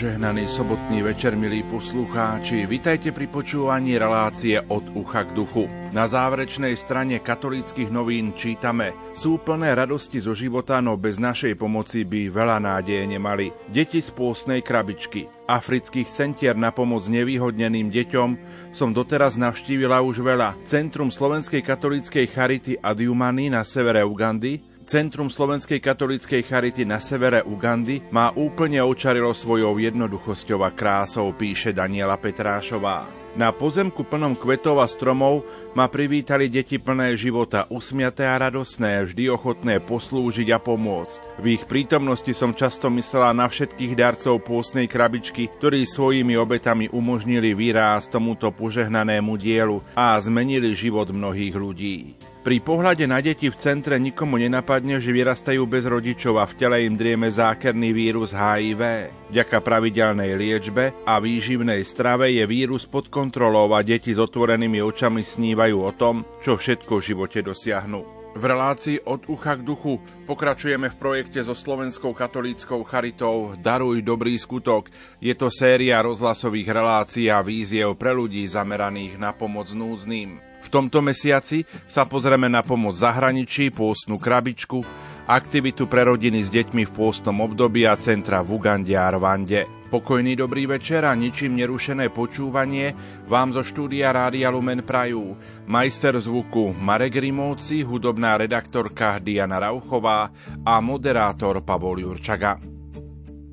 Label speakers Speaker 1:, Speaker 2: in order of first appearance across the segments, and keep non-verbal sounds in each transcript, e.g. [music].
Speaker 1: Požehnaný sobotný večer, milí poslucháči. Vitajte pri počúvaní relácie od ucha k duchu. Na záverečnej strane katolíckých novín čítame Sú plné radosti zo života, no bez našej pomoci by veľa nádeje nemali. Deti z pôsnej krabičky. Afrických centier na pomoc nevýhodneným deťom som doteraz navštívila už veľa. Centrum Slovenskej katolíckej charity Adiumany na severe Ugandy, Centrum Slovenskej katolíckej charity na severe Ugandy má úplne očarilo svojou jednoduchosťou a krásou, píše Daniela Petrášová. Na pozemku plnom kvetov a stromov ma privítali deti plné života, usmiaté a radosné, vždy ochotné poslúžiť a pomôcť. V ich prítomnosti som často myslela na všetkých darcov pôsnej krabičky, ktorí svojimi obetami umožnili výraz tomuto požehnanému dielu a zmenili život mnohých ľudí. Pri pohľade na deti v centre nikomu nenapadne, že vyrastajú bez rodičov a v tele im drieme zákerný vírus HIV. Vďaka pravidelnej liečbe a výživnej strave je vírus pod kontrolou a deti s otvorenými očami snívajú o tom, čo všetko v živote dosiahnu. V relácii od ucha k duchu pokračujeme v projekte so Slovenskou katolíckou charitou Daruj dobrý skutok. Je to séria rozhlasových relácií a víziev pre ľudí zameraných na pomoc núzným. V tomto mesiaci sa pozrieme na pomoc zahraničí, pôstnu krabičku, aktivitu pre rodiny s deťmi v pôstnom období a centra v Ugande a Rwande. Pokojný dobrý večer a ničím nerušené počúvanie vám zo štúdia Rádia Lumen Prajú. Majster zvuku Marek Rimóci, hudobná redaktorka Diana Rauchová a moderátor Pavol Jurčaga.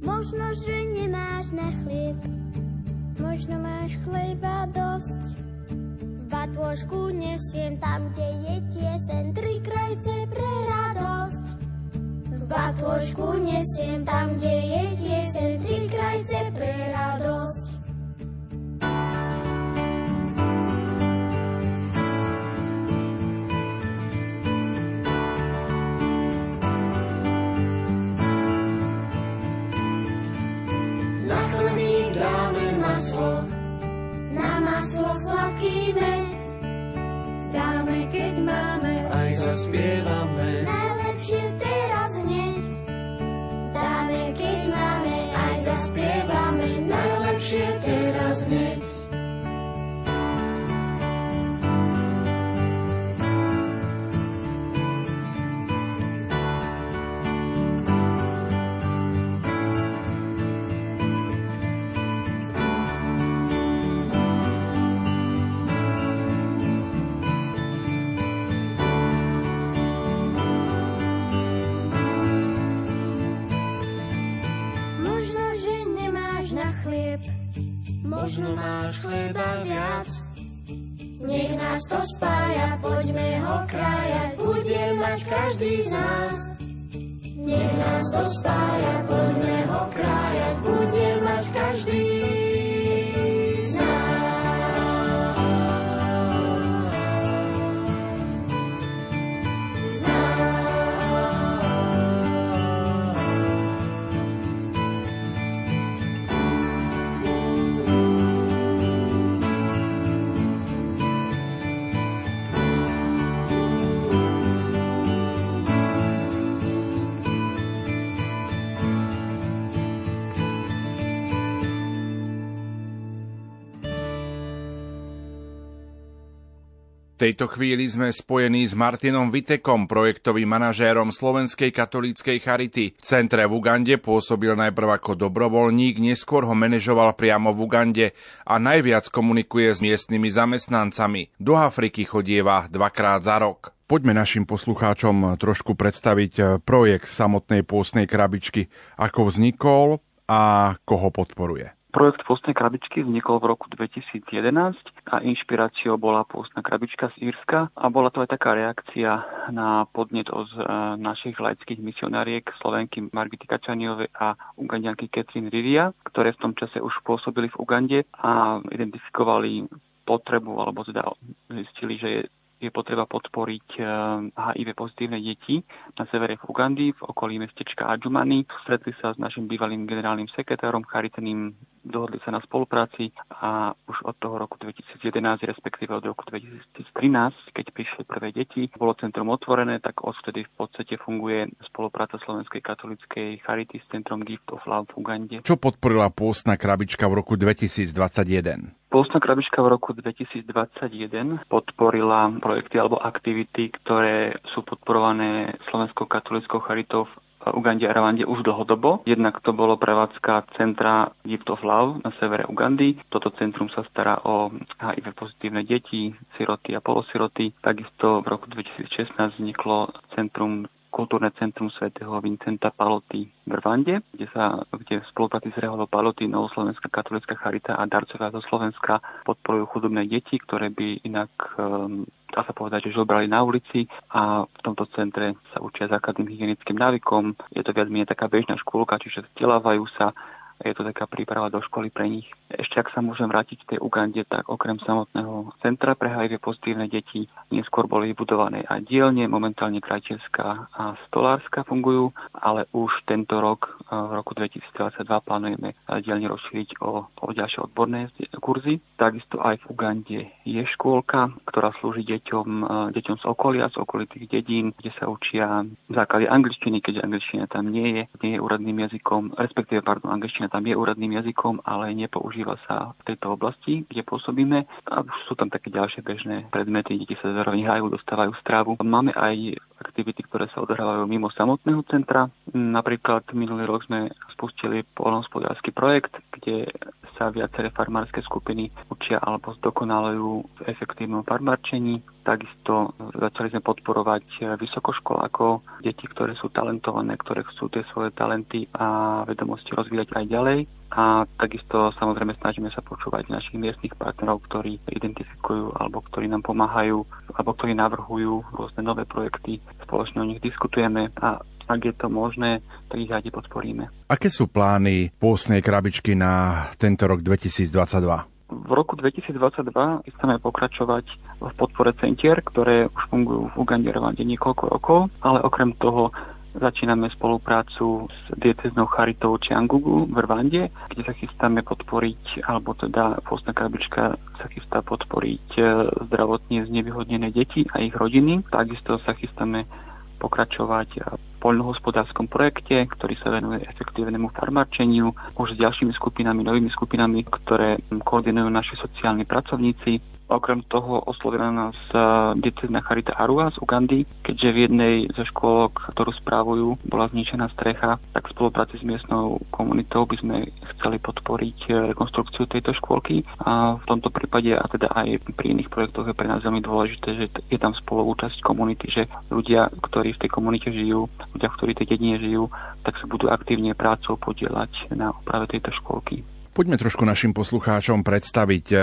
Speaker 2: Možno, že nemáš na chlieb, možno máš chleba dosť, batôžku nesiem tam, kde je tiesen, tri krajce pre radosť. V batôžku nesiem tam, kde je tiesen, tri krajce pre radosť.
Speaker 3: Aj
Speaker 1: tejto chvíli sme spojení s Martinom Vitekom, projektovým manažérom Slovenskej katolíckej charity. V centre v Ugande pôsobil najprv ako dobrovoľník, neskôr ho manažoval priamo v Ugande a najviac komunikuje s miestnymi zamestnancami. Do Afriky chodieva dvakrát za rok. Poďme našim poslucháčom trošku predstaviť projekt samotnej pôstnej krabičky, ako vznikol a koho podporuje.
Speaker 4: Projekt Postnej krabičky vznikol v roku 2011 a inšpiráciou bola Postná krabička z Írska a bola to aj taká reakcia na podnet od e, našich laických misionáriek Slovenky Margity Kačaniove a Ugandianky Catherine Rivia, ktoré v tom čase už pôsobili v Ugande a identifikovali potrebu alebo teda zistili, že je je potreba podporiť HIV pozitívne deti na severe Ugandy, v okolí mestečka Adjumani. Stretli sa s našim bývalým generálnym sekretárom charitatným dohodli sa na spolupráci a už od toho roku 2011, respektíve od roku 2013, keď prišli prvé deti, bolo centrum otvorené, tak odvtedy v podstate funguje spolupráca Slovenskej katolíckej Charity s centrom Gift of Love v Ugande.
Speaker 1: Čo podporila pôstna krabička v roku 2021?
Speaker 4: Pôstna krabička v roku 2021 podporila projekty alebo aktivity, ktoré sú podporované Slovenskou katolickou charitou v Ugande a Rwande už dlhodobo. Jednak to bolo prevádzka centra Gift of Love na severe Ugandy. Toto centrum sa stará o HIV pozitívne deti, siroty a polosiroty. Takisto v roku 2016 vzniklo centrum kultúrne centrum svätého Vincenta Paloty v Rwande, kde sa kde v spolupráci s Reholou Palotinou Slovenská katolická charita a darcovia zo Slovenska podporujú chudobné deti, ktoré by inak um, dá sa povedať, že žobrali na ulici a v tomto centre sa učia základným hygienickým návykom. Je to viac menej taká bežná škôlka, čiže vzdelávajú sa je to taká príprava do školy pre nich. Ešte ak sa môžem vrátiť k tej Ugande, tak okrem samotného centra pre HIV pozitívne deti neskôr boli vybudované aj dielne, momentálne krajčelská a stolárska fungujú, ale už tento rok, v roku 2022 plánujeme dielne rozšíriť o, o ďalšie odborné kurzy. Takisto aj v Ugande je škôlka, ktorá slúži deťom, deťom z okolia, z okolitých dedín, kde sa učia základy angličtiny, keďže angličtina tam nie je, nie je úradným jazykom, respektíve, pardon, angličtina tam je úradným jazykom, ale nepoužíva sa v tejto oblasti, kde pôsobíme. A sú tam také ďalšie bežné predmety, deti sa zároveň hajú, dostávajú stravu. Máme aj aktivity, ktoré sa odohrávajú mimo samotného centra. Napríklad minulý rok sme spustili polnohospodársky projekt, kde sa viaceré farmárske skupiny učia alebo zdokonalujú v efektívnom farmárčení. Takisto začali sme podporovať vysokoškolákov, deti, ktoré sú talentované, ktoré chcú tie svoje talenty a vedomosti rozvíjať aj ďalej. A takisto samozrejme snažíme sa počúvať našich miestnych partnerov, ktorí identifikujú alebo ktorí nám pomáhajú alebo ktorí navrhujú rôzne nové projekty. Spoločne o nich diskutujeme a ak je to možné, tak ich radi podporíme.
Speaker 1: Aké sú plány pôstnej krabičky na tento rok 2022?
Speaker 4: V roku 2022 chceme pokračovať v podpore centier, ktoré už fungujú v Ugande Rwande niekoľko rokov, ale okrem toho začíname spoluprácu s dieceznou charitou Čiangugu v Rwande, kde sa chystáme podporiť, alebo teda postná krabička sa chystá podporiť e, zdravotne znevýhodnené deti a ich rodiny. Takisto sa chystáme pokračovať v poľnohospodárskom projekte, ktorý sa venuje efektívnemu farmarčeniu, už s ďalšími skupinami, novými skupinami, ktoré koordinujú naši sociálni pracovníci. Okrem toho oslovila nás eh, diecezna Charita Arua z Ugandy, keďže v jednej zo škôlok, ktorú správujú, bola zničená strecha, tak v spolupráci s miestnou komunitou by sme chceli podporiť eh, rekonstrukciu tejto škôlky a v tomto prípade a teda aj pri iných projektoch je pre nás veľmi dôležité, že je tam spoluúčasť komunity, že ľudia, ktorí v tej komunite žijú, ľudia, ktorí tej dedine žijú, tak sa budú aktívne prácou podielať na oprave tejto škôlky.
Speaker 1: Poďme trošku našim poslucháčom predstaviť e,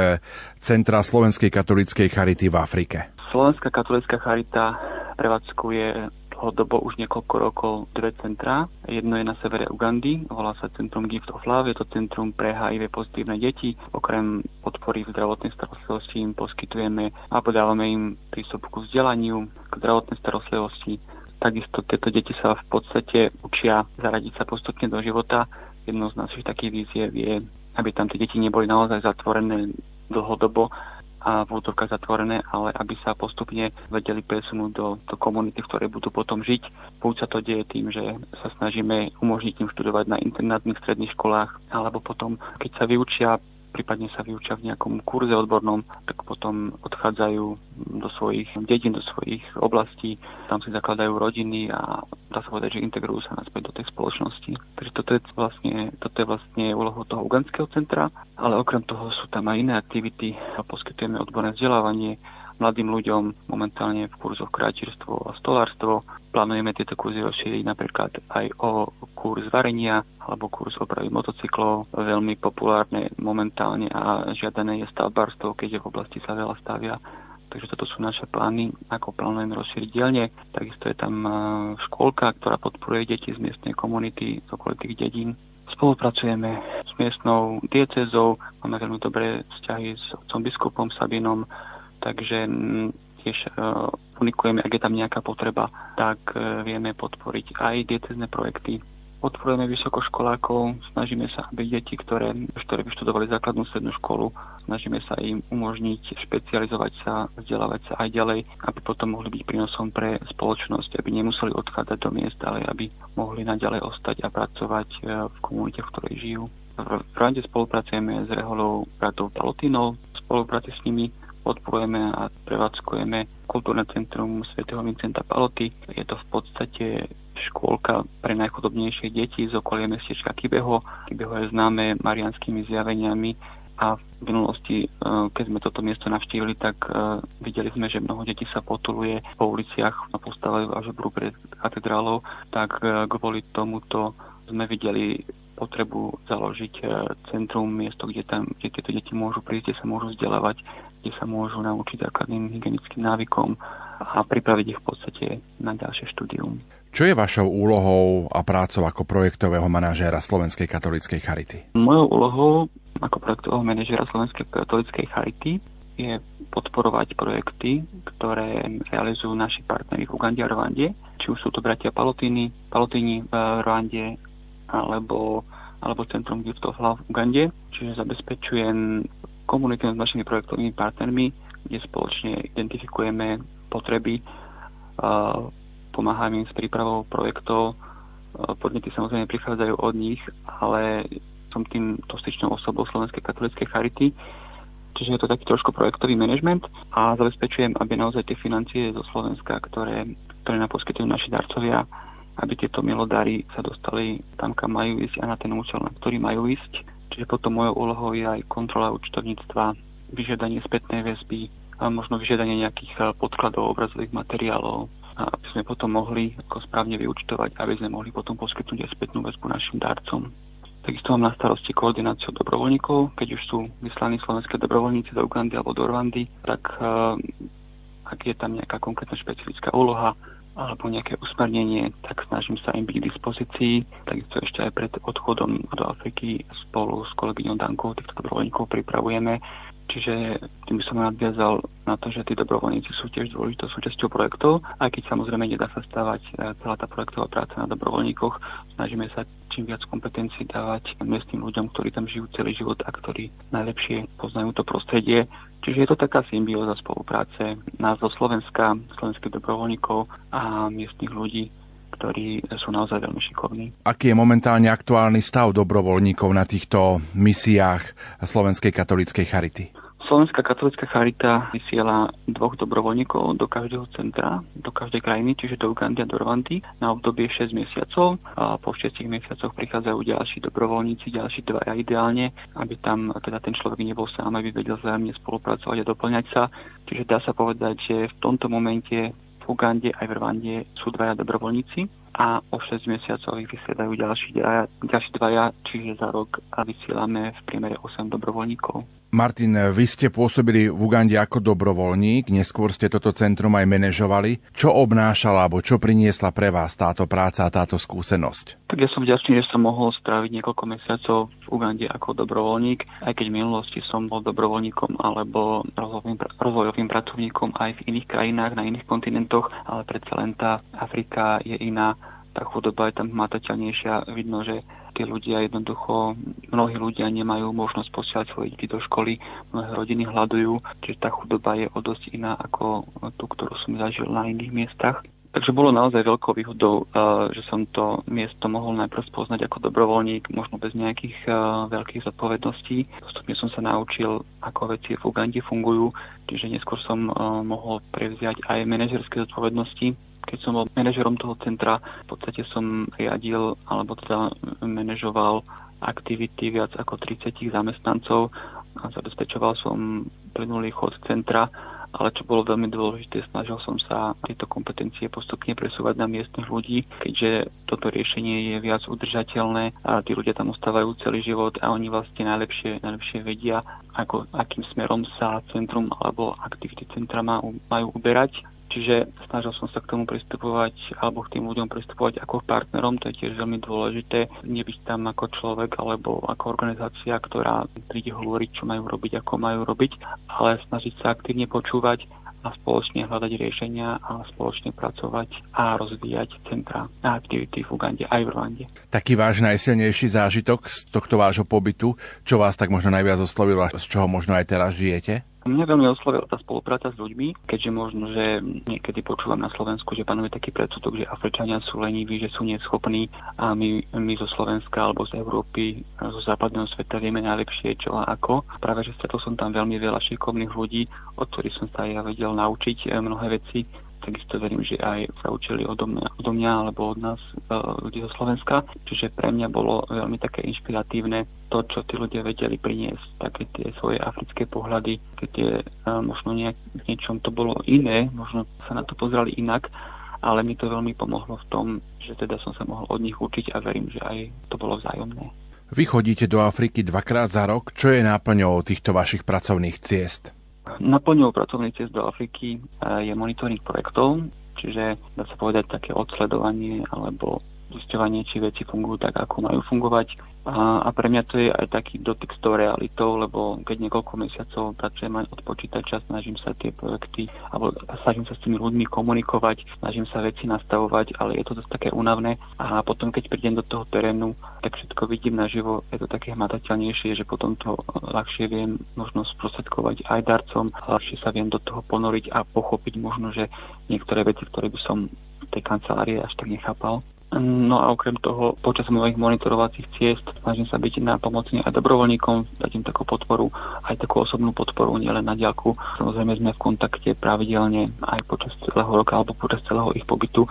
Speaker 1: Centra Slovenskej katolíckej charity v Afrike.
Speaker 4: Slovenská katolická charita prevádzkuje dlhodobo už niekoľko rokov dve centrá. Jedno je na severe Ugandy, volá sa Centrum Gift of Love, je to centrum pre HIV pozitívne deti. Okrem podpory v zdravotnej starostlivosti im poskytujeme a podávame im prístup ku vzdelaniu, k zdravotnej starostlivosti. Takisto tieto deti sa v podstate učia zaradiť sa postupne do života. Jednou z našich takých víziev je aby tam tie deti neboli naozaj zatvorené dlhodobo a v útorkách zatvorené, ale aby sa postupne vedeli presunúť do, do komunity, v ktorej budú potom žiť. Buď sa to deje tým, že sa snažíme umožniť im študovať na internátnych stredných školách, alebo potom, keď sa vyučia prípadne sa vyučia v nejakom kurze odbornom, tak potom odchádzajú do svojich dedín, do svojich oblastí, tam si zakladajú rodiny a dá sa povedať, že integrujú sa naspäť do tej spoločnosti. Takže toto je vlastne, toto je vlastne úlohou toho Ugandského centra, ale okrem toho sú tam aj iné aktivity a poskytujeme odborné vzdelávanie, mladým ľuďom momentálne v kurzoch kráčerstvo a stolárstvo. Plánujeme tieto kurzy rozšíriť napríklad aj o kurz varenia alebo kurz opravy motocyklov. Veľmi populárne momentálne a žiadané je stavbárstvo, keďže v oblasti sa veľa stavia takže toto sú naše plány, ako plánujeme rozšíriť dielne. Takisto je tam škôlka, ktorá podporuje deti z miestnej komunity, z okolitých dedín. Spolupracujeme s miestnou diecezou, máme veľmi dobré vzťahy s otcom biskupom Sabinom, Takže mm, tiež unikujeme, ak je tam nejaká potreba, tak vieme podporiť aj diecezne projekty, podporujeme vysokoškolákov, snažíme sa, aby deti, ktoré, ktoré vyštudovali základnú strednú školu, snažíme sa im umožniť špecializovať sa, vzdelávať sa aj ďalej, aby potom mohli byť prínosom pre spoločnosť, aby nemuseli odchádzať do miest, ale aby mohli naďalej ostať a pracovať e, v komunite, v ktorej žijú. V rande spolupracujeme s reholou bratov Palotinov, v spolupráci s nimi podporujeme a prevádzkujeme kultúrne centrum svätého Vincenta Paloty. Je to v podstate škôlka pre najchudobnejšie deti z okolia mestečka Kybeho. Kybeho je známe marianskými zjaveniami a v minulosti, e, keď sme toto miesto navštívili, tak e, videli sme, že mnoho detí sa potuluje po uliciach a postávajú až brú pred katedrálou, tak e, kvôli tomuto sme videli potrebu založiť centrum, miesto, kde, tam, kde tieto deti môžu prísť, kde sa môžu vzdelávať, kde sa môžu naučiť základným hygienickým návykom a pripraviť ich v podstate na ďalšie štúdium.
Speaker 1: Čo je vašou úlohou a prácou ako projektového manažéra Slovenskej katolíckej charity?
Speaker 4: Mojou úlohou ako projektového manažéra Slovenskej katolíckej charity je podporovať projekty, ktoré realizujú naši partnery v Ugande a Rwande, či už sú to bratia Palotini, Palotini v Rwande alebo, alebo Centrum Gift of Love v Ugande, čiže zabezpečujem komunikujem s našimi projektovými partnermi, kde spoločne identifikujeme potreby uh, pomáham im s prípravou projektov. Podnety samozrejme prichádzajú od nich, ale som tým dostyčnou osobou Slovenskej katolíckej charity, čiže je to taký trošku projektový manažment a zabezpečujem, aby naozaj tie financie zo Slovenska, ktoré, ktoré nám poskytujú naši darcovia, aby tieto milodary sa dostali tam, kam majú ísť a na ten účel, na ktorý majú ísť. Čiže potom mojou úlohou je aj kontrola účtovníctva, vyžiadanie spätnej väzby, a možno vyžiadanie nejakých e, podkladov, obrazových materiálov, aby sme potom mohli ako správne vyučtovať, aby sme mohli potom poskytnúť aj spätnú väzbu našim darcom. Takisto mám na starosti koordináciu dobrovoľníkov, keď už sú vyslaní slovenské dobrovoľníci do Ugandy alebo do Rwandy, tak uh, ak je tam nejaká konkrétna špecifická úloha alebo nejaké usmernenie, tak snažím sa im byť k dispozícii. Takisto ešte aj pred odchodom do Afriky spolu s kolegyňou Dankou týchto dobrovoľníkov pripravujeme Čiže tým by som nadviazal na to, že tí dobrovoľníci sú tiež dôležitou súčasťou projektov, aj keď samozrejme nedá sa stávať e, celá tá projektová práca na dobrovoľníkoch. Snažíme sa čím viac kompetencií dávať miestnym ľuďom, ktorí tam žijú celý život a ktorí najlepšie poznajú to prostredie. Čiže je to taká symbióza spolupráce nás zo Slovenska, slovenských dobrovoľníkov a miestnych ľudí, ktorí sú naozaj veľmi šikovní.
Speaker 1: Aký je momentálne aktuálny stav dobrovoľníkov na týchto misiách Slovenskej katolíckej charity?
Speaker 4: Slovenská katolická charita vysiela dvoch dobrovoľníkov do každého centra, do každej krajiny, čiže do Ugandy a do Rwandy na obdobie 6 mesiacov. A po 6 mesiacoch prichádzajú ďalší dobrovoľníci, ďalší dvaja ideálne, aby tam teda ten človek nebol sám, aby vedel vzájomne spolupracovať a doplňať sa. Čiže dá sa povedať, že v tomto momente v Ugande aj v Rwande sú dvaja dobrovoľníci a o 6 mesiacov ich vysiedajú ďalší dvaja, ďalší dvaja, čiže za rok a vysielame v priemere 8 dobrovoľníkov.
Speaker 1: Martin, vy ste pôsobili v Ugande ako dobrovoľník, neskôr ste toto centrum aj manažovali. Čo obnášala alebo čo priniesla pre vás táto práca a táto skúsenosť?
Speaker 4: Tak ja som vďačný, že som mohol stráviť niekoľko mesiacov v Ugande ako dobrovoľník, aj keď v minulosti som bol dobrovoľníkom alebo rozvojovým, rozvojovým pracovníkom aj v iných krajinách, na iných kontinentoch, ale predsa len tá Afrika je iná tá chudoba je tam hmatateľnejšia. Vidno, že tí ľudia jednoducho, mnohí ľudia nemajú možnosť posielať svoje deti do školy, mnohé rodiny hľadujú, čiže tá chudoba je o dosť iná ako tú, ktorú som zažil na iných miestach. Takže bolo naozaj veľkou výhodou, že som to miesto mohol najprv spoznať ako dobrovoľník, možno bez nejakých veľkých zodpovedností. Postupne som sa naučil, ako veci v Ugande fungujú, čiže neskôr som mohol prevziať aj manažerské zodpovednosti keď som bol manažerom toho centra, v podstate som riadil alebo teda manažoval aktivity viac ako 30 zamestnancov a zabezpečoval som plynulý chod centra, ale čo bolo veľmi dôležité, snažil som sa tieto kompetencie postupne presúvať na miestnych ľudí, keďže toto riešenie je viac udržateľné a tí ľudia tam ostávajú celý život a oni vlastne najlepšie, najlepšie vedia, ako, akým smerom sa centrum alebo aktivity centra majú, uberať Čiže snažil som sa k tomu pristupovať alebo k tým ľuďom pristupovať ako partnerom, to je tiež veľmi dôležité. Nebyť tam ako človek alebo ako organizácia, ktorá príde hovoriť, čo majú robiť, ako majú robiť, ale snažiť sa aktívne počúvať a spoločne hľadať riešenia a spoločne pracovať a rozvíjať centra a aktivity v Ugande aj v Rwande.
Speaker 1: Taký váš najsilnejší zážitok z tohto vášho pobytu, čo vás tak možno najviac oslovilo, z čoho možno aj teraz žijete?
Speaker 4: Mňa veľmi oslovila tá spolupráca s ľuďmi, keďže možno, že niekedy počúvam na Slovensku, že panuje taký predsudok, že Afričania sú leniví, že sú neschopní a my, my zo Slovenska alebo z Európy, zo západného sveta vieme najlepšie čo a ako. Práve, že stretol som tam veľmi veľa šikovných ľudí, od ktorých som sa ja vedel naučiť eh, mnohé veci takisto verím, že aj sa učili odo mňa, odo mňa alebo od nás e, ľudí zo Slovenska. Čiže pre mňa bolo veľmi také inšpiratívne to, čo tí ľudia vedeli priniesť, také tie svoje africké pohľady, keď tie e, možno nejak, v niečom to bolo iné, možno sa na to pozerali inak, ale mi to veľmi pomohlo v tom, že teda som sa mohol od nich učiť a verím, že aj to bolo vzájomné.
Speaker 1: Vy chodíte do Afriky dvakrát za rok. Čo je náplňou týchto vašich pracovných ciest?
Speaker 4: Naplňou pracovnej cest do Afriky je monitoring projektov, čiže dá sa povedať také odsledovanie alebo zisťovanie, či veci fungujú tak, ako majú fungovať. A, a pre mňa to je aj taký dotyk s tou realitou, lebo keď niekoľko mesiacov pracujem aj od počítača, snažím sa tie projekty, alebo snažím sa s tými ľuďmi komunikovať, snažím sa veci nastavovať, ale je to dosť také únavné. A potom, keď prídem do toho terénu, tak všetko vidím naživo, je to také hmatateľnejšie, že potom to ľahšie viem možno sprostredkovať aj darcom, ľahšie sa viem do toho ponoriť a pochopiť možno, že niektoré veci, ktoré by som tej kancelárii až tak nechápal. No a okrem toho, počas mojich monitorovacích ciest snažím sa byť na pomocný aj dobrovoľníkom, dať im takú podporu, aj takú osobnú podporu, nielen na diálku. Samozrejme sme v kontakte pravidelne aj počas celého roka alebo počas celého ich pobytu,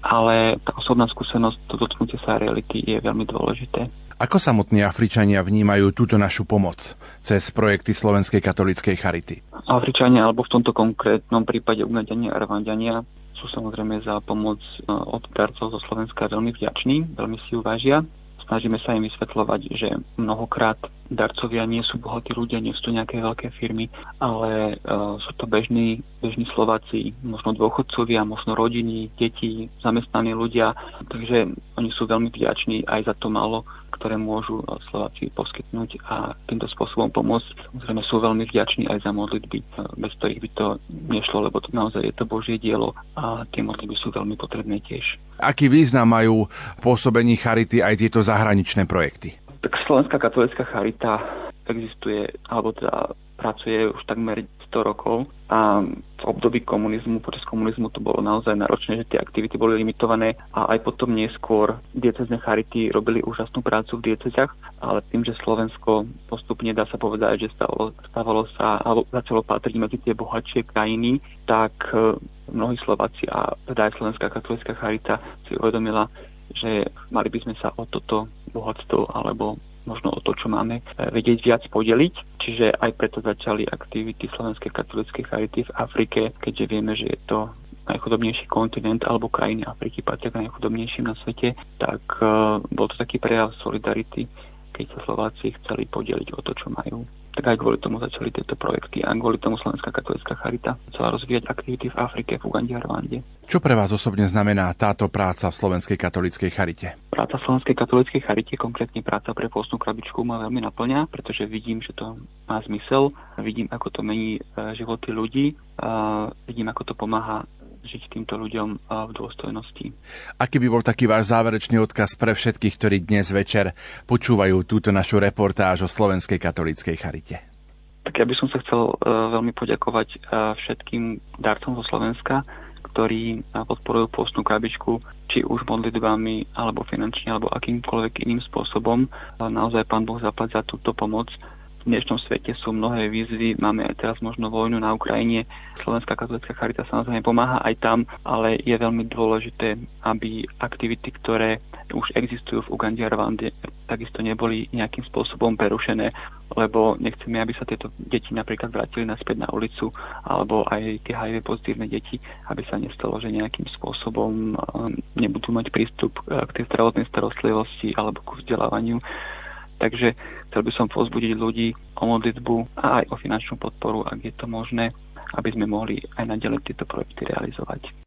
Speaker 4: ale tá osobná skúsenosť, to dotknutie sa reality je veľmi dôležité.
Speaker 1: Ako samotní Afričania vnímajú túto našu pomoc cez projekty Slovenskej katolíckej charity?
Speaker 4: Afričania, alebo v tomto konkrétnom prípade Ugnadiania a Rwandania, sú samozrejme za pomoc e, od darcov zo Slovenska veľmi vďační, veľmi si ju vážia. Snažíme sa im vysvetľovať, že mnohokrát darcovia nie sú bohatí ľudia, nie sú to nejaké veľké firmy, ale uh, sú to bežní, bežní Slováci, možno dôchodcovia, možno rodiny, deti, zamestnaní ľudia. Takže oni sú veľmi vďační aj za to málo, ktoré môžu Slováci poskytnúť a týmto spôsobom pomôcť. Samozrejme sú veľmi vďační aj za modlitby, bez ktorých by to nešlo, lebo to naozaj je to Božie dielo a tie modlitby sú veľmi potrebné tiež.
Speaker 1: Aký význam majú pôsobení Charity aj tieto zahraničné projekty?
Speaker 4: Tak Slovenská katolická charita existuje, alebo teda pracuje už takmer 100 rokov a v období komunizmu, počas komunizmu to bolo naozaj náročné, že tie aktivity boli limitované a aj potom neskôr diecezne charity robili úžasnú prácu v dieceziach, ale tým, že Slovensko postupne dá sa povedať, že stávalo, stávalo sa alebo začalo patriť medzi tie bohatšie krajiny, tak e, mnohí Slováci a teda aj Slovenská katolická charita si uvedomila, že mali by sme sa o toto bohatstvo alebo možno o to, čo máme, e, vedieť viac podeliť. Čiže aj preto začali aktivity Slovenskej katolíckej charity v Afrike, keďže vieme, že je to najchudobnejší kontinent alebo krajiny Afriky patria k najchudobnejším na svete, tak uh, bol to taký prejav solidarity, keď sa Slováci chceli podeliť o to, čo majú tak aj kvôli tomu začali tieto projekty a kvôli tomu Slovenská katolická charita chcela rozvíjať aktivity v Afrike, v Ugande a Rwande.
Speaker 1: Čo pre vás osobne znamená táto práca v Slovenskej katolíckej charite?
Speaker 4: Práca v Slovenskej katolíckej charite, konkrétne práca pre postnú krabičku ma veľmi naplňa, pretože vidím, že to má zmysel, vidím, ako to mení e, životy ľudí, vidím, ako to pomáha žiť týmto ľuďom v dôstojnosti.
Speaker 1: Aký by bol taký váš záverečný odkaz pre všetkých, ktorí dnes večer počúvajú túto našu reportáž o Slovenskej katolíckej charite?
Speaker 4: Tak ja by som sa chcel uh, veľmi poďakovať uh, všetkým darcom zo Slovenska, ktorí uh, podporujú postnú krabičku, či už modlitbami, alebo finančne, alebo akýmkoľvek iným spôsobom. Naozaj Pán Boh zaplať za túto pomoc dnešnom svete sú mnohé výzvy, máme aj teraz možno vojnu na Ukrajine. Slovenská katolická charita samozrejme pomáha aj tam, ale je veľmi dôležité, aby aktivity, ktoré už existujú v Ugande a Rwande, takisto neboli nejakým spôsobom prerušené, lebo nechceme, aby sa tieto deti napríklad vrátili naspäť na ulicu, alebo aj tie HIV pozitívne deti, aby sa nestalo, že nejakým spôsobom um, nebudú mať prístup k tej zdravotnej starostlivosti alebo ku vzdelávaniu Takže chcel by som pozbudiť ľudí o modlitbu a aj o finančnú podporu, ak je to možné, aby sme mohli aj naďalej tieto projekty realizovať.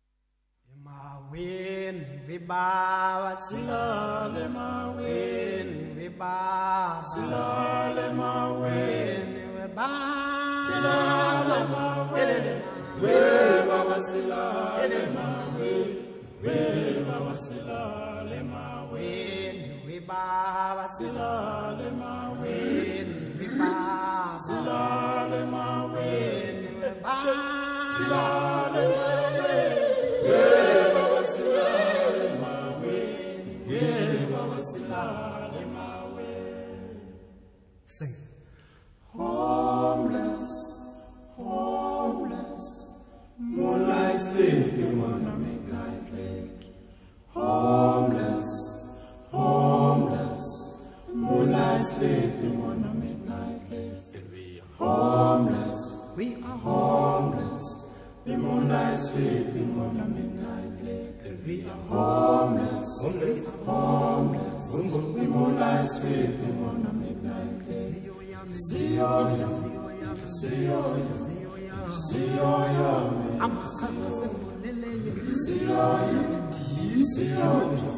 Speaker 4: Sing Homeless, homeless Moonlight sleep, you wanna lake Homeless. Sleeping on a midnight cliff. And we are homeless. We are homeless. The moonlight sleeping on a midnight cliff. And we are homeless. Homeless. are Homeless. The moonlight sleeping on a midnight cliff. See your yum. See your yum. See your yum. I'm Siyoya, Siyoya, Siyoya,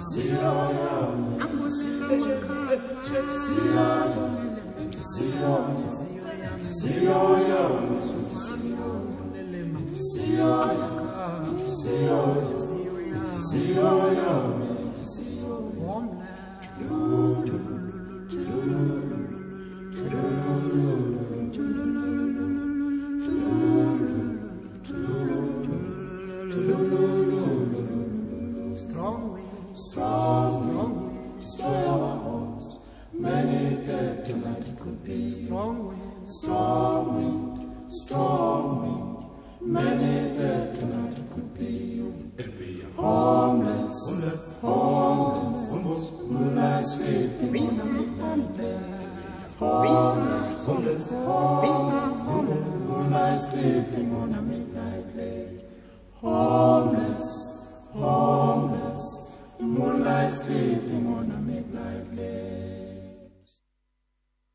Speaker 4: See I am. I'm what you see. I am. See I am. See I am. See I am. See I am. See I am. See I am. See I am. See I am. See I am. Strong wind, destroy our hopes. Many dead tonight it could be. Strong wind, strong wind, strong wind. Many dead tonight it could be. It'd be homeless, homeless, homeless, homeless. Moonlight sleeping on a midnight bed. Homeless, homeless, homeless, homeless. Moonlight sleeping on a midnight bed. Homeless, homeless.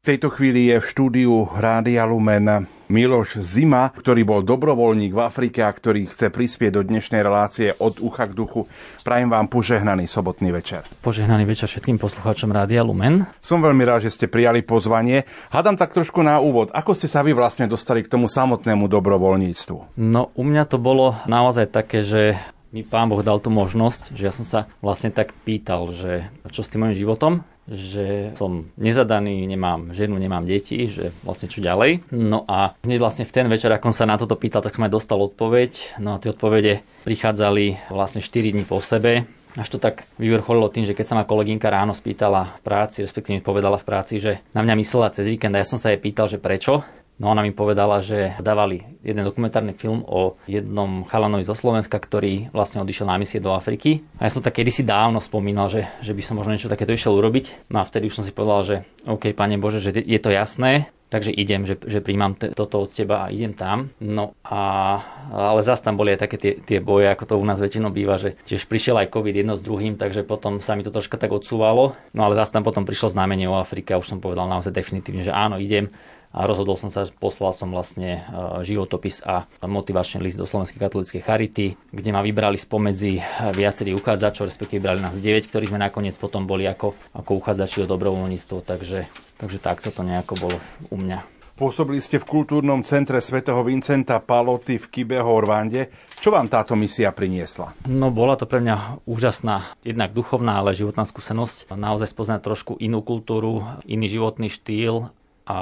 Speaker 1: V tejto chvíli je v štúdiu Rádia Lumen Miloš Zima, ktorý bol dobrovoľník v Afrike a ktorý chce prispieť do dnešnej relácie od ucha k duchu. Prajem vám požehnaný sobotný večer.
Speaker 5: Požehnaný večer všetkým poslucháčom Rádia Lumen.
Speaker 1: Som veľmi rád, že ste prijali pozvanie. Hadám tak trošku na úvod. Ako ste sa vy vlastne dostali k tomu samotnému dobrovoľníctvu?
Speaker 5: No, u mňa to bolo naozaj také, že mi pán Boh dal tú možnosť, že ja som sa vlastne tak pýtal, že čo s tým mojim životom, že som nezadaný, nemám ženu, nemám deti, že vlastne čo ďalej. No a hneď vlastne v ten večer, ako som sa na toto pýtal, tak som aj dostal odpoveď. No a tie odpovede prichádzali vlastne 4 dní po sebe. Až to tak vyvrcholilo tým, že keď sa ma kolegynka ráno spýtala v práci, respektíve povedala v práci, že na mňa myslela cez víkend a ja som sa jej pýtal, že prečo, No ona mi povedala, že dávali jeden dokumentárny film o jednom chalanovi zo Slovenska, ktorý vlastne odišiel na misie do Afriky. A ja som tak kedysi dávno spomínal, že, že by som možno niečo takéto išiel urobiť. No a vtedy už som si povedal, že OK, pane Bože, že je to jasné, takže idem, že, že príjmam te, toto od teba a idem tam. No a, ale zase tam boli aj také tie, tie boje, ako to u nás väčšinou býva, že tiež prišiel aj COVID jedno s druhým, takže potom sa mi to troška tak odsúvalo. No ale zase tam potom prišlo znamenie o Afrike a už som povedal naozaj definitívne, že áno, idem a rozhodol som sa, poslal som vlastne e, životopis a motivačný list do Slovenskej katolíckej charity, kde ma vybrali spomedzi viacerých uchádzačov, respektíve vybrali nás 9, ktorí sme nakoniec potom boli ako, ako uchádzači o dobrovoľníctvo, takže, takže takto to nejako bolo u mňa.
Speaker 1: Pôsobili ste v kultúrnom centre svätého Vincenta Paloty v Kibeho Orvande. Čo vám táto misia priniesla?
Speaker 5: No bola to pre mňa úžasná, jednak duchovná, ale životná skúsenosť. Naozaj spoznať trošku inú kultúru, iný životný štýl a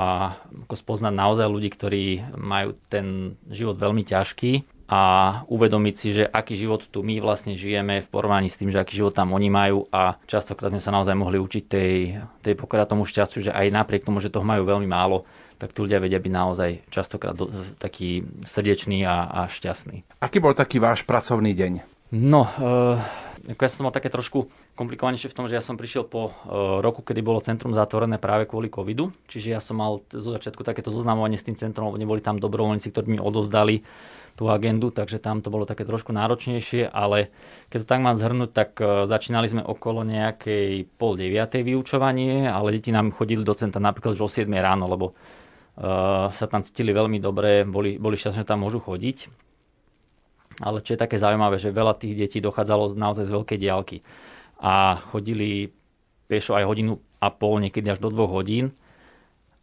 Speaker 5: ako spoznať naozaj ľudí, ktorí majú ten život veľmi ťažký a uvedomiť si, že aký život tu my vlastne žijeme v porovnaní s tým, že aký život tam oni majú a častokrát sme sa naozaj mohli učiť tej, tej pokoja tomu šťastiu, že aj napriek tomu, že toho majú veľmi málo, tak tí ľudia vedia byť naozaj častokrát do, taký srdečný a, a šťastný.
Speaker 1: Aký bol taký váš pracovný deň?
Speaker 5: No, e- ja som mal také trošku komplikovanejšie v tom, že ja som prišiel po e, roku, kedy bolo centrum zatvorené práve kvôli covidu. Čiže ja som mal zo začiatku takéto zoznamovanie s tým centrom, neboli tam dobrovoľníci, ktorí mi odozdali tú agendu, takže tam to bolo také trošku náročnejšie, ale keď to tak mám zhrnúť, tak e, začínali sme okolo nejakej pol deviatej vyučovanie, ale deti nám chodili do centra napríklad už o 7 ráno, lebo uh, sa tam cítili veľmi dobre, boli, boli šťastní, že tam môžu chodiť ale čo je také zaujímavé, že veľa tých detí dochádzalo naozaj z veľkej diálky a chodili pešo aj hodinu a pol, niekedy až do dvoch hodín.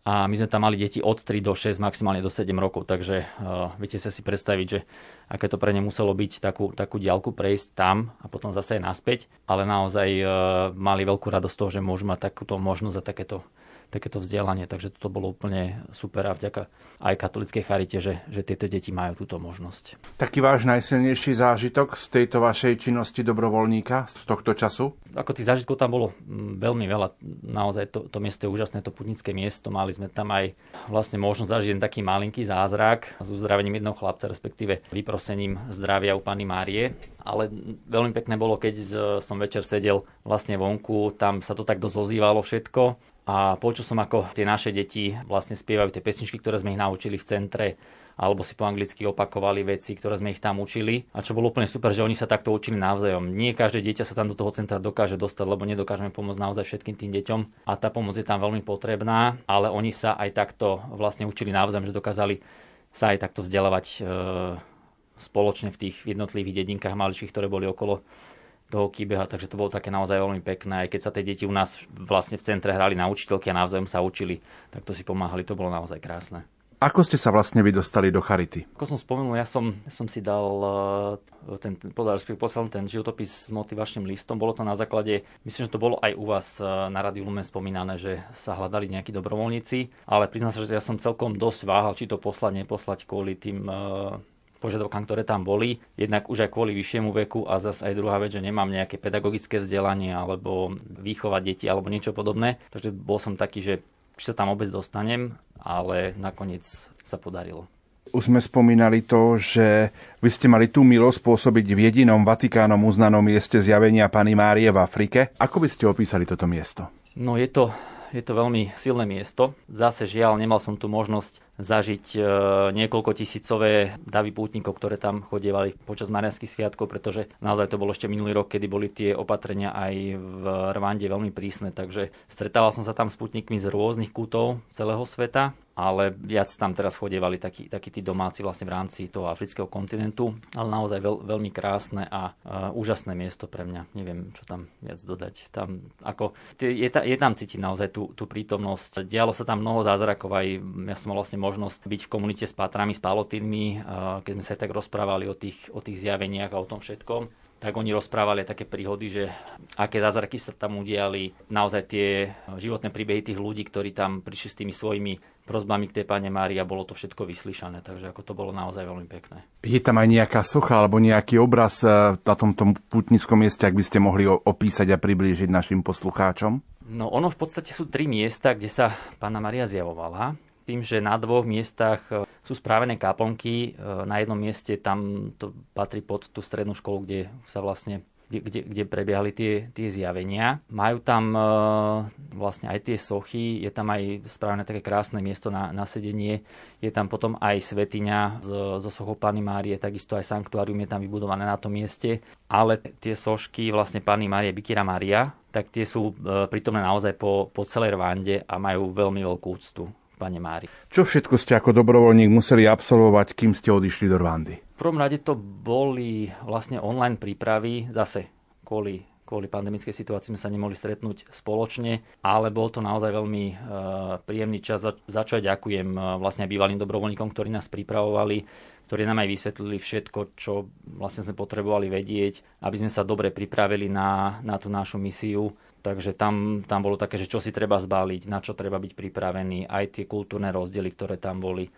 Speaker 5: A my sme tam mali deti od 3 do 6, maximálne do 7 rokov, takže uh, viete sa si predstaviť, že aké to pre ne muselo byť takú, takú diálku prejsť tam a potom zase naspäť, ale naozaj uh, mali veľkú radosť toho, že môžu mať takúto možnosť a takéto takéto vzdelanie, takže toto bolo úplne super a vďaka aj katolickej charite, že, že tieto deti majú túto možnosť.
Speaker 1: Taký váš najsilnejší zážitok z tejto vašej činnosti dobrovoľníka z tohto času?
Speaker 5: Ako tých zážitkov tam bolo mm, veľmi veľa. Naozaj to, to miesto je úžasné, to putnické miesto. Mali sme tam aj vlastne možnosť zažiť taký malinký zázrak s uzdravením jedného chlapca, respektíve vyprosením zdravia u pani Márie. Ale veľmi pekné bolo, keď som večer sedel vlastne vonku, tam sa to tak dosť ozývalo všetko a počul som, ako tie naše deti vlastne spievajú tie pesničky, ktoré sme ich naučili v centre alebo si po anglicky opakovali veci, ktoré sme ich tam učili. A čo bolo úplne super, že oni sa takto učili navzájom. Nie každé dieťa sa tam do toho centra dokáže dostať, lebo nedokážeme pomôcť naozaj všetkým tým deťom a tá pomoc je tam veľmi potrebná, ale oni sa aj takto vlastne učili navzájom, že dokázali sa aj takto vzdelávať e, spoločne v tých jednotlivých dedinkách maličkých, ktoré boli okolo toho kýbeha, takže to bolo také naozaj veľmi pekné. Aj keď sa tie deti u nás vlastne v centre hrali na učiteľky a navzájom sa učili, tak to si pomáhali, to bolo naozaj krásne.
Speaker 1: Ako ste sa vlastne vy dostali do Charity?
Speaker 5: Ako som spomenul, ja som, som si dal eh, ten, podal, poslal ten životopis s motivačným listom. Bolo to na základe, myslím, že to bolo aj u vás eh, na Radiu Lumen spomínané, že sa hľadali nejakí dobrovoľníci, ale priznám sa, že ja som celkom dosť váhal, či to poslať, neposlať kvôli tým eh, požiadavkám, ktoré tam boli. Jednak už aj kvôli vyššiemu veku a zase aj druhá vec, že nemám nejaké pedagogické vzdelanie alebo výchovať deti alebo niečo podobné. Takže bol som taký, že či sa tam vôbec dostanem, ale nakoniec sa podarilo.
Speaker 1: Už sme spomínali to, že vy ste mali tú milosť pôsobiť v jedinom Vatikánom uznanom mieste zjavenia Pany Márie v Afrike. Ako by ste opísali toto miesto?
Speaker 5: No je to je to veľmi silné miesto. Zase žiaľ, nemal som tu možnosť zažiť e, niekoľko tisícové davy pútnikov, ktoré tam chodievali počas Marianských sviatkov, pretože naozaj to bolo ešte minulý rok, kedy boli tie opatrenia aj v Rwande veľmi prísne. Takže stretával som sa tam s pútnikmi z rôznych kútov celého sveta ale viac tam teraz chodievali takí, takí tí domáci vlastne v rámci toho afrického kontinentu, ale naozaj veľ, veľmi krásne a uh, úžasné miesto pre mňa. Neviem, čo tam viac dodať. Tam, ako, je, je tam cítiť naozaj tú, tú prítomnosť. Dialo sa tam mnoho zázrakov, aj ja som mal vlastne možnosť byť v komunite s pátrami, s palotínmi, uh, keď sme sa aj tak rozprávali o tých, o tých zjaveniach a o tom všetkom tak oni rozprávali také príhody, že aké zázraky sa tam udiali, naozaj tie životné príbehy tých ľudí, ktorí tam prišli s tými svojimi prozbami k tej Pane Márii a bolo to všetko vyslyšané, takže ako to bolo naozaj veľmi pekné.
Speaker 1: Je tam aj nejaká socha alebo nejaký obraz eh, na tomto putnickom mieste, ak by ste mohli opísať a priblížiť našim poslucháčom?
Speaker 5: No ono v podstate sú tri miesta, kde sa Pána Maria zjavovala tým, že na dvoch miestach e, sú správené kaplnky. E, na jednom mieste tam to patrí pod tú strednú školu, kde sa vlastne kde, kde prebiehali tie, tie zjavenia. Majú tam e, vlastne aj tie sochy, je tam aj správne také krásne miesto na, na sedenie, je tam potom aj svetiňa zo, zo sochou Pany Márie, takisto aj sanktuárium je tam vybudované na tom mieste, ale tie sošky vlastne Pany Márie, Bikira Maria, tak tie sú e, prítomné naozaj po, po celej Rwande a majú veľmi veľkú úctu pane Mári.
Speaker 1: Čo všetko ste ako dobrovoľník museli absolvovať, kým ste odišli do Rwandy?
Speaker 5: V prvom rade to boli vlastne online prípravy, zase kvôli kvôli pandemickej situácii sme sa nemohli stretnúť spoločne, ale bol to naozaj veľmi e, príjemný čas, za, za čo aj ďakujem e, vlastne bývalým dobrovoľníkom, ktorí nás pripravovali, ktorí nám aj vysvetlili všetko, čo vlastne sme potrebovali vedieť, aby sme sa dobre pripravili na, na tú našu misiu Takže tam, tam bolo také, že čo si treba zbaliť, na čo treba byť pripravený, aj tie kultúrne rozdiely, ktoré tam boli.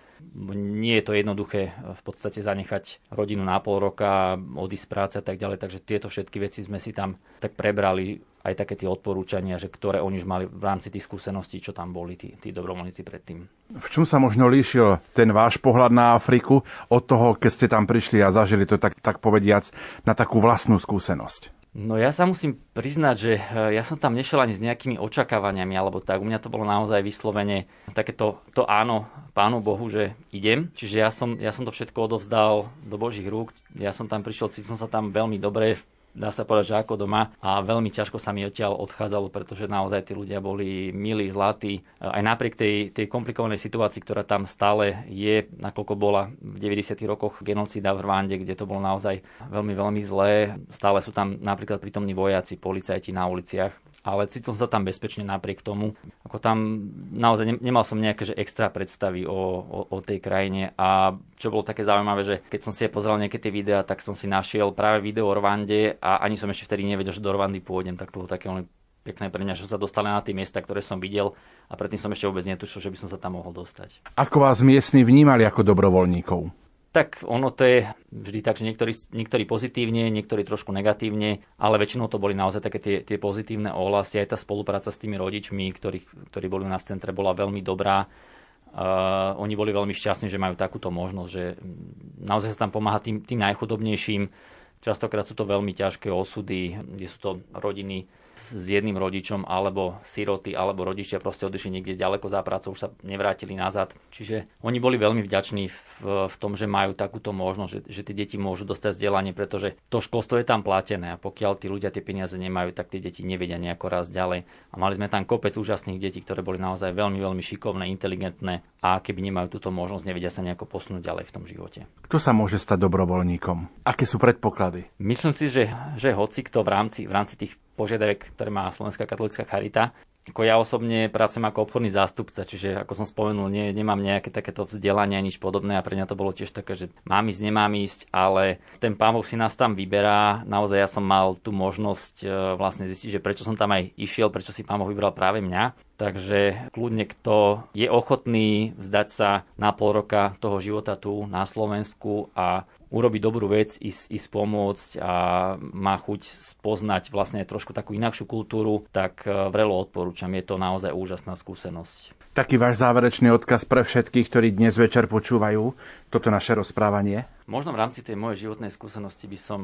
Speaker 5: Nie je to jednoduché v podstate zanechať rodinu na pol roka, odísť z práce a tak ďalej, takže tieto všetky veci sme si tam tak prebrali, aj také tie odporúčania, že ktoré oni už mali v rámci tých skúseností, čo tam boli tí, tí dobrovoľníci predtým.
Speaker 1: V čom sa možno líšil ten váš pohľad na Afriku od toho, keď ste tam prišli a zažili to tak, tak povediac na takú vlastnú skúsenosť?
Speaker 5: No ja sa musím priznať, že eh, ja som tam nešiel ani s nejakými očakávaniami, alebo tak. U mňa to bolo naozaj vyslovene takéto to áno Pánu Bohu, že idem. Čiže ja som, ja som to všetko odovzdal do Božích rúk. Ja som tam prišiel, cítil som sa tam veľmi dobre. Dá sa povedať, že ako doma a veľmi ťažko sa mi odtiaľ odchádzalo, pretože naozaj tí ľudia boli milí, zlatí. Aj napriek tej, tej komplikovanej situácii, ktorá tam stále je, nakoľko bola v 90. rokoch genocída v Rwande, kde to bolo naozaj veľmi, veľmi zlé. Stále sú tam napríklad prítomní vojaci, policajti na uliciach ale cítil som sa tam bezpečne napriek tomu. Ako tam naozaj nemal som nejaké že extra predstavy o, o, o tej krajine a čo bolo také zaujímavé, že keď som si pozeral nejaké tie videá, tak som si našiel práve video o Rwande a ani som ešte vtedy nevedel, že do Rwandy pôjdem, tak to bolo také veľmi pekné pre mňa, že sa dostali na tie miesta, ktoré som videl a predtým som ešte vôbec netušil, že by som sa tam mohol dostať.
Speaker 1: Ako vás miestni vnímali ako dobrovoľníkov?
Speaker 5: Tak ono to je vždy tak, že niektorí, niektorí pozitívne, niektorí trošku negatívne, ale väčšinou to boli naozaj také tie, tie pozitívne ohlasy. Aj tá spolupráca s tými rodičmi, ktorí, ktorí boli u nás v centre, bola veľmi dobrá. Uh, oni boli veľmi šťastní, že majú takúto možnosť, že naozaj sa tam pomáha tým, tým najchudobnejším. Častokrát sú to veľmi ťažké osudy, kde sú to rodiny s jedným rodičom, alebo siroty, alebo rodičia proste odišli niekde ďaleko za prácu, už sa nevrátili nazad. Čiže oni boli veľmi vďační v, v tom, že majú takúto možnosť, že, že tie deti môžu dostať vzdelanie, pretože to školstvo je tam platené a pokiaľ tí ľudia tie peniaze nemajú, tak tie deti nevedia nejako raz ďalej. A mali sme tam kopec úžasných detí, ktoré boli naozaj veľmi, veľmi šikovné, inteligentné a keby nemajú túto možnosť, nevedia sa nejako posunúť ďalej v tom živote.
Speaker 1: Kto sa môže stať dobrovoľníkom? Aké sú predpoklady?
Speaker 5: Myslím si, že, že hoci kto v rámci, v rámci tých požiadavek, ktoré má Slovenská katolická charita. Ako ja osobne pracujem ako obchodný zástupca, čiže ako som spomenul, nie, nemám nejaké takéto vzdelanie, nič podobné a pre mňa to bolo tiež také, že mám ísť, nemám ísť, ale ten pán Boh si nás tam vyberá. Naozaj ja som mal tú možnosť e, vlastne zistiť, že prečo som tam aj išiel, prečo si pán Boh vybral práve mňa. Takže kľudne, kto je ochotný vzdať sa na pol roka toho života tu na Slovensku a urobiť dobrú vec, ísť, ísť pomôcť a má chuť spoznať vlastne trošku takú inakšiu kultúru, tak e, vrelo odporúčam. Je to naozaj úžasná skúsenosť.
Speaker 1: Taký váš záverečný odkaz pre všetkých, ktorí dnes večer počúvajú toto naše rozprávanie?
Speaker 5: Možno v rámci tej mojej životnej skúsenosti by som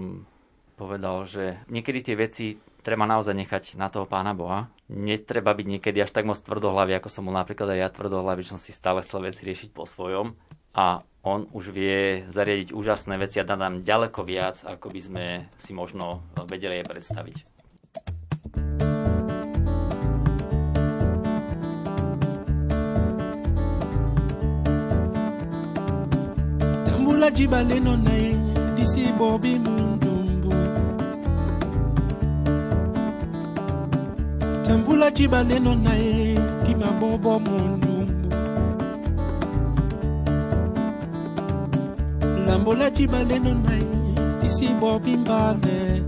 Speaker 5: povedal, že niekedy tie veci treba naozaj nechať na toho pána Boha. Netreba byť niekedy až tak moc tvrdohlavý, ako som bol napríklad aj ja tvrdohlavý, že som si stále chcel veci riešiť po svojom. A on už vie zariadiť úžasné veci a dá nám ďaleko viac, ako by sme si možno vedeli aj predstaviť.
Speaker 6: Tambula jibale no nae disi bobi mundumbu Tambula jibale no nae kima bobo mundu lambola cibaleno na ye tisimbobi mbale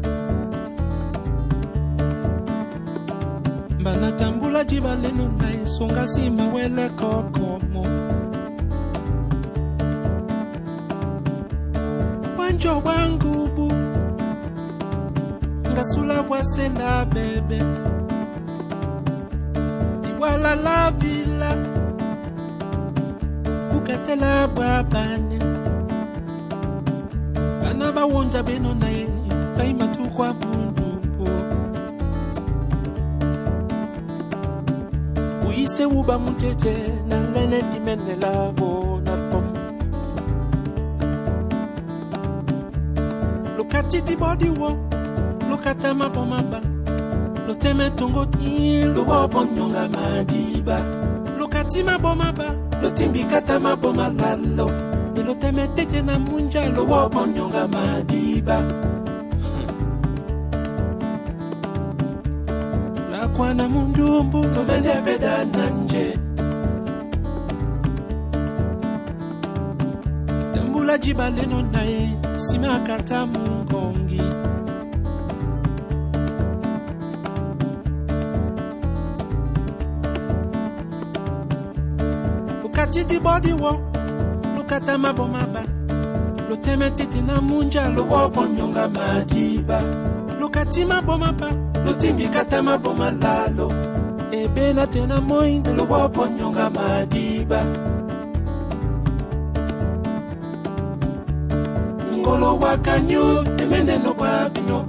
Speaker 6: banatambula cibaleno na ye songa nsima wele kokomo. Bwanjo bwa ngubu ngasula bwa sena bebe. Tibwala labila kukatela bwa banya bawonja beno na ye bayima tukwa mundumpo uyise wuba mutete nangane ndimene labo napom lukati dibodiwo lukata mabomaba loteme tongo lubobo nyonga madiba. Lukati mabomaba lotimbikata maboma lalo. loteme tete na munja lowo monyonga madiba. Nakwana mundumbu nomendebeda nanje tambula jiba leno naye simakata munkongi okati bodi wo lokata mabomaba loteme tete na munja lowobo nyonga madiba lokati mabomaba lotimbikata maboma lalo. Ebela te na lowobo nyonga madiba ngolo wakanyo emeneno bwa bino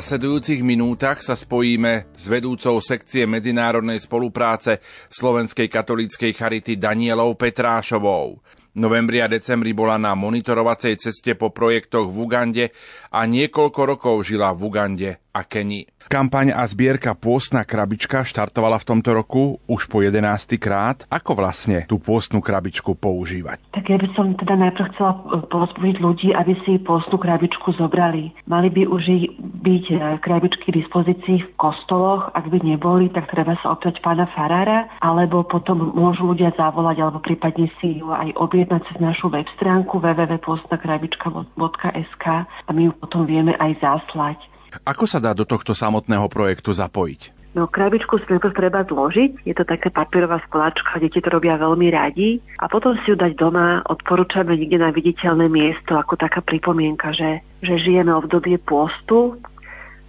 Speaker 1: nasledujúcich minútach sa spojíme s vedúcou sekcie medzinárodnej spolupráce Slovenskej katolíckej charity Danielou Petrášovou. Novembri a decembri bola na monitorovacej ceste po projektoch v Ugande a niekoľko rokov žila v Ugande a Kenii. Kampaň a zbierka Pôstna krabička štartovala v tomto roku už po 11. krát. Ako vlastne tú pôstnu krabičku používať?
Speaker 7: Tak ja by som teda najprv chcela povzbudiť ľudí, aby si pôstnu krabičku zobrali. Mali by už byť e, krabičky v dispozícii v kostoloch. Ak by neboli, tak treba sa opýtať pána Farára, alebo potom môžu ľudia zavolať, alebo prípadne si ju aj objednať cez našu web stránku www.postnakrabička.sk a my ju potom vieme aj zaslať.
Speaker 1: Ako sa dá do tohto samotného projektu zapojiť?
Speaker 7: No, krabičku si najprv treba zložiť. Je to taká papierová skláčka, deti to robia veľmi radi. A potom si ju dať doma. Odporúčame niekde na viditeľné miesto, ako taká pripomienka, že, že žijeme obdobie postu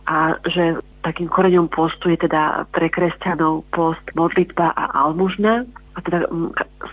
Speaker 7: a že takým koreňom postu je teda pre kresťanov post, modlitba a almužna. A teda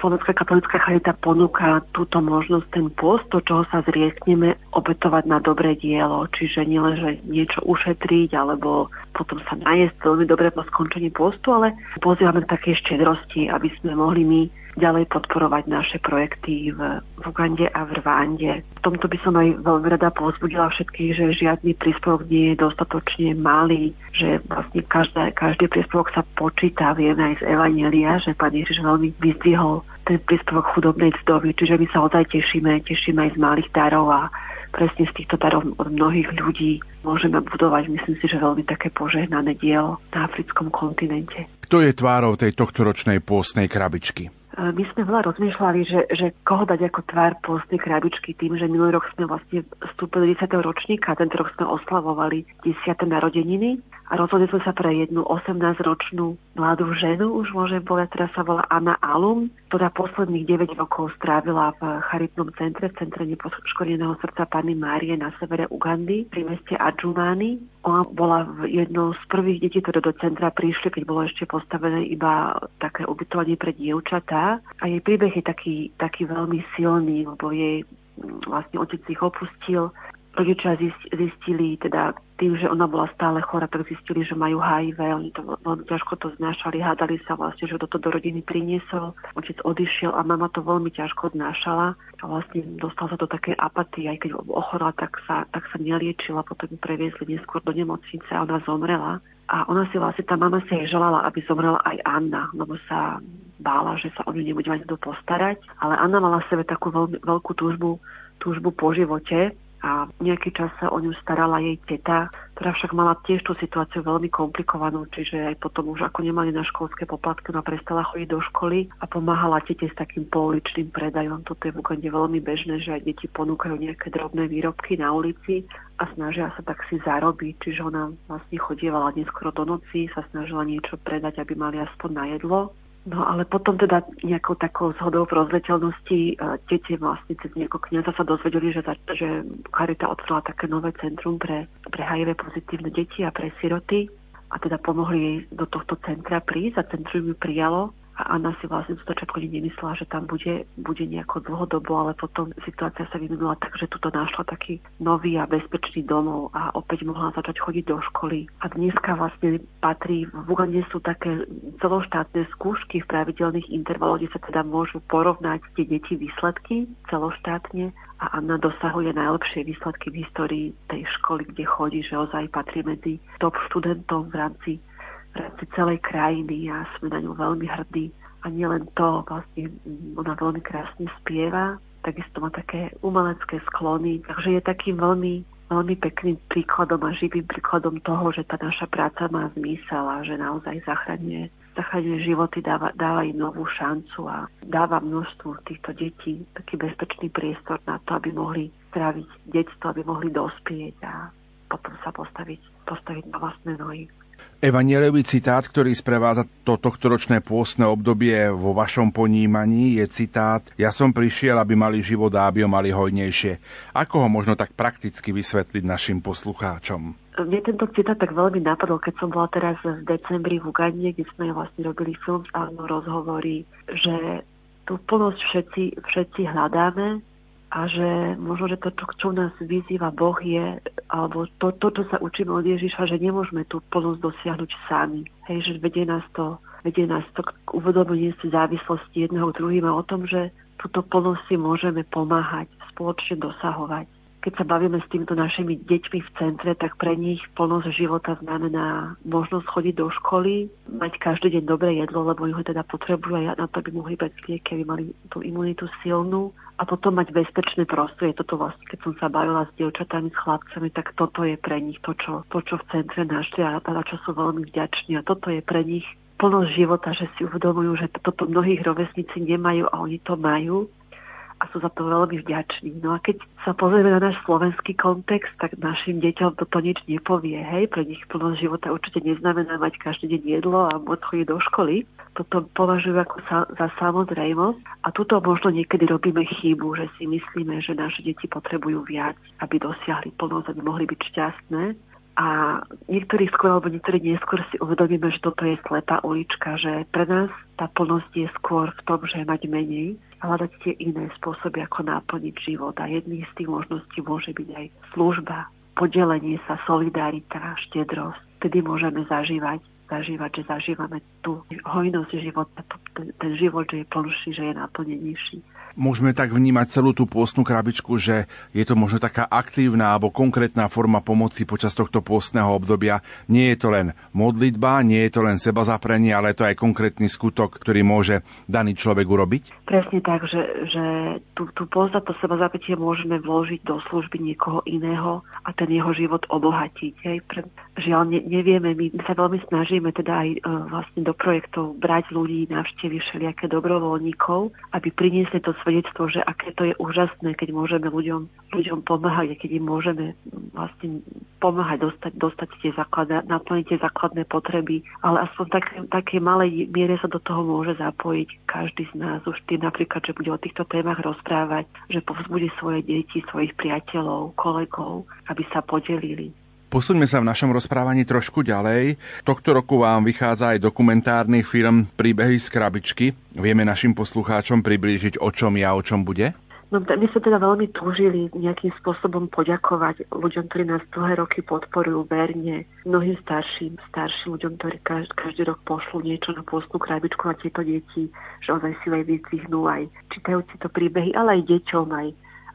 Speaker 7: Slovenská katolická charita ponúka túto možnosť, ten post, to, čoho sa zriekneme, obetovať na dobré dielo. Čiže nielen, že niečo ušetriť, alebo potom sa najesť veľmi dobre po skončení postu, ale pozývame k takej štedrosti, aby sme mohli my ďalej podporovať naše projekty v, v Ugande a v Rwande. V tomto by som aj veľmi rada povzbudila všetkých, že žiadny príspevok nie je dostatočne malý, že vlastne každé, každý príspevok sa počíta, vieme aj z Evanelia, že pán Ježiš veľmi vyzdvihol ten príspevok chudobnej vdovy, čiže my sa ozaj tešíme, tešíme aj z malých darov a presne z týchto darov od mnohých ľudí môžeme budovať, myslím si, že veľmi také požehnané dielo na africkom kontinente.
Speaker 1: Kto je tvárou tej tohtoročnej pôstnej krabičky?
Speaker 7: My sme veľa rozmýšľali, že, že koho dať ako tvár pôstnej krabičky tým, že minulý rok sme vlastne vstúpili 10. ročníka tento rok sme oslavovali 10. narodeniny a rozhodli sme sa pre jednu 18-ročnú mladú ženu, už môžem povedať, ktorá sa volá Anna Alum, ktorá posledných 9 rokov strávila v charitnom centre, v centre nepoškodeného srdca Panny Márie na severe Ugandy, pri meste Adžumány. Ona bola jednou z prvých detí, ktoré do centra prišli, keď bolo ešte postavené iba také ubytovanie pre dievčatá. A jej príbeh je taký, taký veľmi silný, lebo jej vlastne otec ich opustil rodičia zistili, teda tým, že ona bola stále chora, tak zistili, že majú HIV, oni to veľmi ťažko to znášali, hádali sa vlastne, že toto do rodiny priniesol, otec odišiel a mama to veľmi ťažko znášala a vlastne dostala sa do také apatie, aj keď ochorela, tak sa, tak sa neliečila, potom ju previezli neskôr do nemocnice a ona zomrela. A ona si vlastne, tá mama si aj želala, aby zomrela aj Anna, lebo sa bála, že sa o ňu nebude mať kto postarať. Ale Anna mala v sebe takú veľmi, veľkú túžbu, túžbu po živote a nejaký čas sa o ňu starala jej teta, ktorá však mala tiež tú situáciu veľmi komplikovanú, čiže aj potom už ako nemali na školské poplatky, ona prestala chodiť do školy a pomáhala tete s takým pouličným predajom. Toto je v Ugande veľmi bežné, že aj deti ponúkajú nejaké drobné výrobky na ulici a snažia sa tak si zarobiť, čiže ona vlastne chodievala neskoro do noci, sa snažila niečo predať, aby mali aspoň na jedlo. No ale potom teda nejakou takou zhodou v rozleteľnosti e, deti vlastne cez nejakého kniaza sa dozvedeli, že, že Charita otvorila také nové centrum pre, pre HIV pozitívne deti a pre siroty a teda pomohli jej do tohto centra prísť a centrum ju prijalo a Anna si vlastne z začiatku nemyslela, že tam bude, bude nejako dlhodobo, ale potom situácia sa vyvinula tak, že tuto našla taký nový a bezpečný domov a opäť mohla začať chodiť do školy. A dneska vlastne patrí, v Ugande sú také celoštátne skúšky v pravidelných intervaloch, kde sa teda môžu porovnať tie deti výsledky celoštátne a Anna dosahuje najlepšie výsledky v histórii tej školy, kde chodí, že ozaj patrí medzi top študentom v rámci v rámci celej krajiny a sme na ňu veľmi hrdí. A nielen to, vlastne ona veľmi krásne spieva, takisto má také umelecké sklony, takže je takým veľmi, veľmi pekným príkladom a živým príkladom toho, že tá naša práca má zmysel a že naozaj zachraňuje zachraňuje životy, dáva, dáva im novú šancu a dáva množstvu týchto detí taký bezpečný priestor na to, aby mohli stráviť detstvo, aby mohli dospieť a potom sa postaviť, postaviť na vlastné nohy.
Speaker 1: Evanieliový citát, ktorý sprevádza to tohtoročné pôstne obdobie vo vašom ponímaní, je citát Ja som prišiel, aby mali život a aby ho mali hojnejšie. Ako ho možno tak prakticky vysvetliť našim poslucháčom?
Speaker 7: Mne tento citát tak veľmi napadol, keď som bola teraz v decembri v Ugande, kde sme vlastne robili film s Arno rozhovory, že tú plnosť všetci, všetci hľadáme, a že možno, že to, čo nás vyzýva Boh je, alebo to, to, čo sa učíme od Ježiša, že nemôžeme tú plnosť dosiahnuť sami. Hej, že vedie nás to, vedie nás to k uvedomeniu si závislosti jedného druhým a o tom, že túto plnosť si môžeme pomáhať, spoločne dosahovať keď sa bavíme s týmto našimi deťmi v centre, tak pre nich plnosť života znamená možnosť chodiť do školy, mať každý deň dobré jedlo, lebo ho teda potrebujú aj na to, aby mohli brať lieky, aby mali tú imunitu silnú a potom mať bezpečné prostredie. Toto vlastne, keď som sa bavila s dievčatami, s chlapcami, tak toto je pre nich to, čo, to, čo v centre našli a na čo sú veľmi vďační. A toto je pre nich plnosť života, že si uvedomujú, že toto mnohých rovesníci nemajú a oni to majú a sú za to veľmi vďační. No a keď sa pozrieme na náš slovenský kontext, tak našim deťom toto nič nepovie. Hej, pre nich plnosť života určite neznamená mať každý deň jedlo a môcť chodiť do školy. Toto považujú ako sa, za samozrejmosť a tuto možno niekedy robíme chybu, že si myslíme, že naše deti potrebujú viac, aby dosiahli plnosť, aby mohli byť šťastné. A niektorí skôr alebo niektorí neskôr si uvedomíme, že toto je slepá ulička, že pre nás tá plnosť je skôr v tom, že mať menej hľadať tie iné spôsoby, ako naplniť život. A jedný z tých možností môže byť aj služba, podelenie sa, solidarita, štedrosť. Vtedy môžeme zažívať, zažívať, že zažívame tú hojnosť života, ten život, že je plnší, že je naplnenejší
Speaker 1: môžeme tak vnímať celú tú pôstnu krabičku, že je to možno taká aktívna alebo konkrétna forma pomoci počas tohto pôstneho obdobia. Nie je to len modlitba, nie je to len seba zaprenie, ale je to aj konkrétny skutok, ktorý môže daný človek urobiť?
Speaker 7: Presne tak, že, že tú, tú pôst a to seba môžeme vložiť do služby niekoho iného a ten jeho život obohatiť. Hej. Pre, žiaľ, ne, nevieme, my sa veľmi snažíme teda aj e, vlastne do projektov brať ľudí, navštíviť všelijaké dobrovoľníkov, aby priniesli to svedectvo, že aké to je úžasné, keď môžeme ľuďom, ľuďom pomáhať a keď im môžeme vlastne pomáhať dostať, dostať tie základné, naplniť tie základné potreby, ale aspoň tak, také malej miere sa do toho môže zapojiť každý z nás. Už tým napríklad, že bude o týchto témach rozprávať, že povzbudí svoje deti, svojich priateľov, kolegov, aby sa podelili.
Speaker 1: Posuňme sa v našom rozprávaní trošku ďalej. Tohto roku vám vychádza aj dokumentárny film Príbehy z krabičky. Vieme našim poslucháčom priblížiť, o čom ja, o čom bude?
Speaker 7: No, my sme teda veľmi túžili nejakým spôsobom poďakovať ľuďom, ktorí nás dlhé roky podporujú verne, mnohým starším, starším ľuďom, ktorí každý, každý rok pošlú niečo na pôstnu krabičku na tieto deti, že ozaj si aj vyzvihnú aj čítajúci to príbehy, ale aj deťom, aj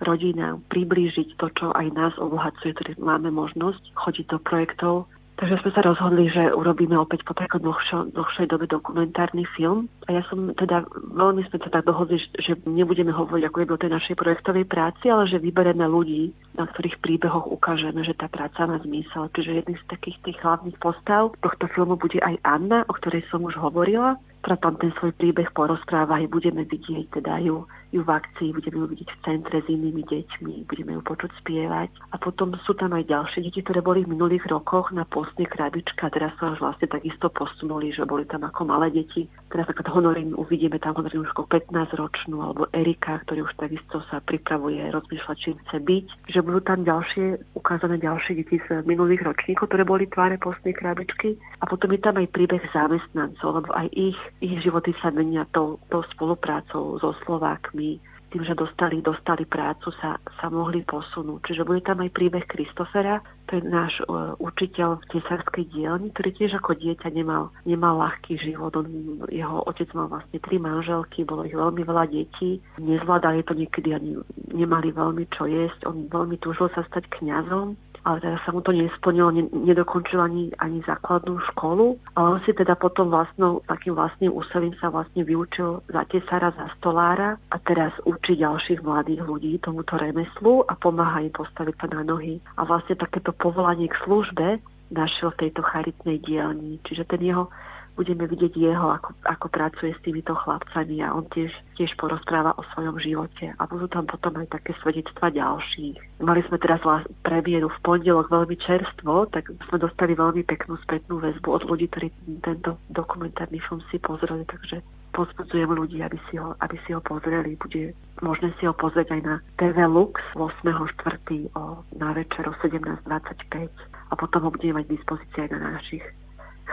Speaker 7: rodinám priblížiť to, čo aj nás obohacuje, ktorý máme možnosť chodiť do projektov. Takže sme sa rozhodli, že urobíme opäť po takom dlhšo, dlhšej dobe dokumentárny film. A ja som teda, veľmi sme sa tak dohodli, že nebudeme hovoriť ako o tej našej projektovej práci, ale že vybereme ľudí, na ktorých príbehoch ukážeme, že tá práca má zmysel. Čiže jedný z takých tých hlavných postav tohto filmu bude aj Anna, o ktorej som už hovorila tam ten svoj príbeh porozpráva aj budeme vidieť teda ju, ju v akcii, budeme ju vidieť v centre s inými deťmi, budeme ju počuť spievať. A potom sú tam aj ďalšie deti, ktoré boli v minulých rokoch na postnej krabičke a teraz sa už vlastne takisto posunuli, že boli tam ako malé deti. Teraz ako honorím, uvidíme tam honorím už ako 15 ročnú alebo Erika, ktorý už takisto sa pripravuje rozmýšľať, čím chce byť. Že budú tam ďalšie ukázané ďalšie deti z minulých ročníkov, ktoré boli tváre postnej krabičky. A potom je tam aj príbeh zamestnancov, lebo aj ich ich životy sa menia tou, tou spoluprácou so Slovákmi, tým, že dostali, dostali prácu, sa, sa mohli posunúť. Čiže bude tam aj príbeh Kristofera, to je náš uh, učiteľ v tesárskej dielni, ktorý tiež ako dieťa nemal, nemal ľahký život. On, jeho otec mal vlastne tri manželky, bolo ich veľmi veľa detí, nezvládali to niekedy ani nemali veľmi čo jesť. On veľmi túžil sa stať kňazom, ale teda sa mu to nesplnilo, ne, nedokončil ani, ani základnú školu, ale on si teda potom vlastnou, takým vlastným úsilím sa vlastne vyučil za tesára, za stolára a teraz učí ďalších mladých ľudí tomuto remeslu a pomáha im postaviť sa na nohy. A vlastne takéto povolanie k službe našiel v tejto charitnej dielni. Čiže ten jeho budeme vidieť jeho, ako, ako pracuje s týmito chlapcami a on tiež, tiež porozpráva o svojom živote. A budú tam potom aj také svedectva ďalších. Mali sme teraz premiéru v pondelok veľmi čerstvo, tak sme dostali veľmi peknú spätnú väzbu od ľudí, ktorí tento dokumentárny film si pozreli, takže pozbudzujem ľudí, aby si, ho, aby si ho pozreli. Bude možné si ho pozrieť aj na TV Lux 8.4. o, na večer o 17.25 a potom ho budeme mať dispozícii aj na našich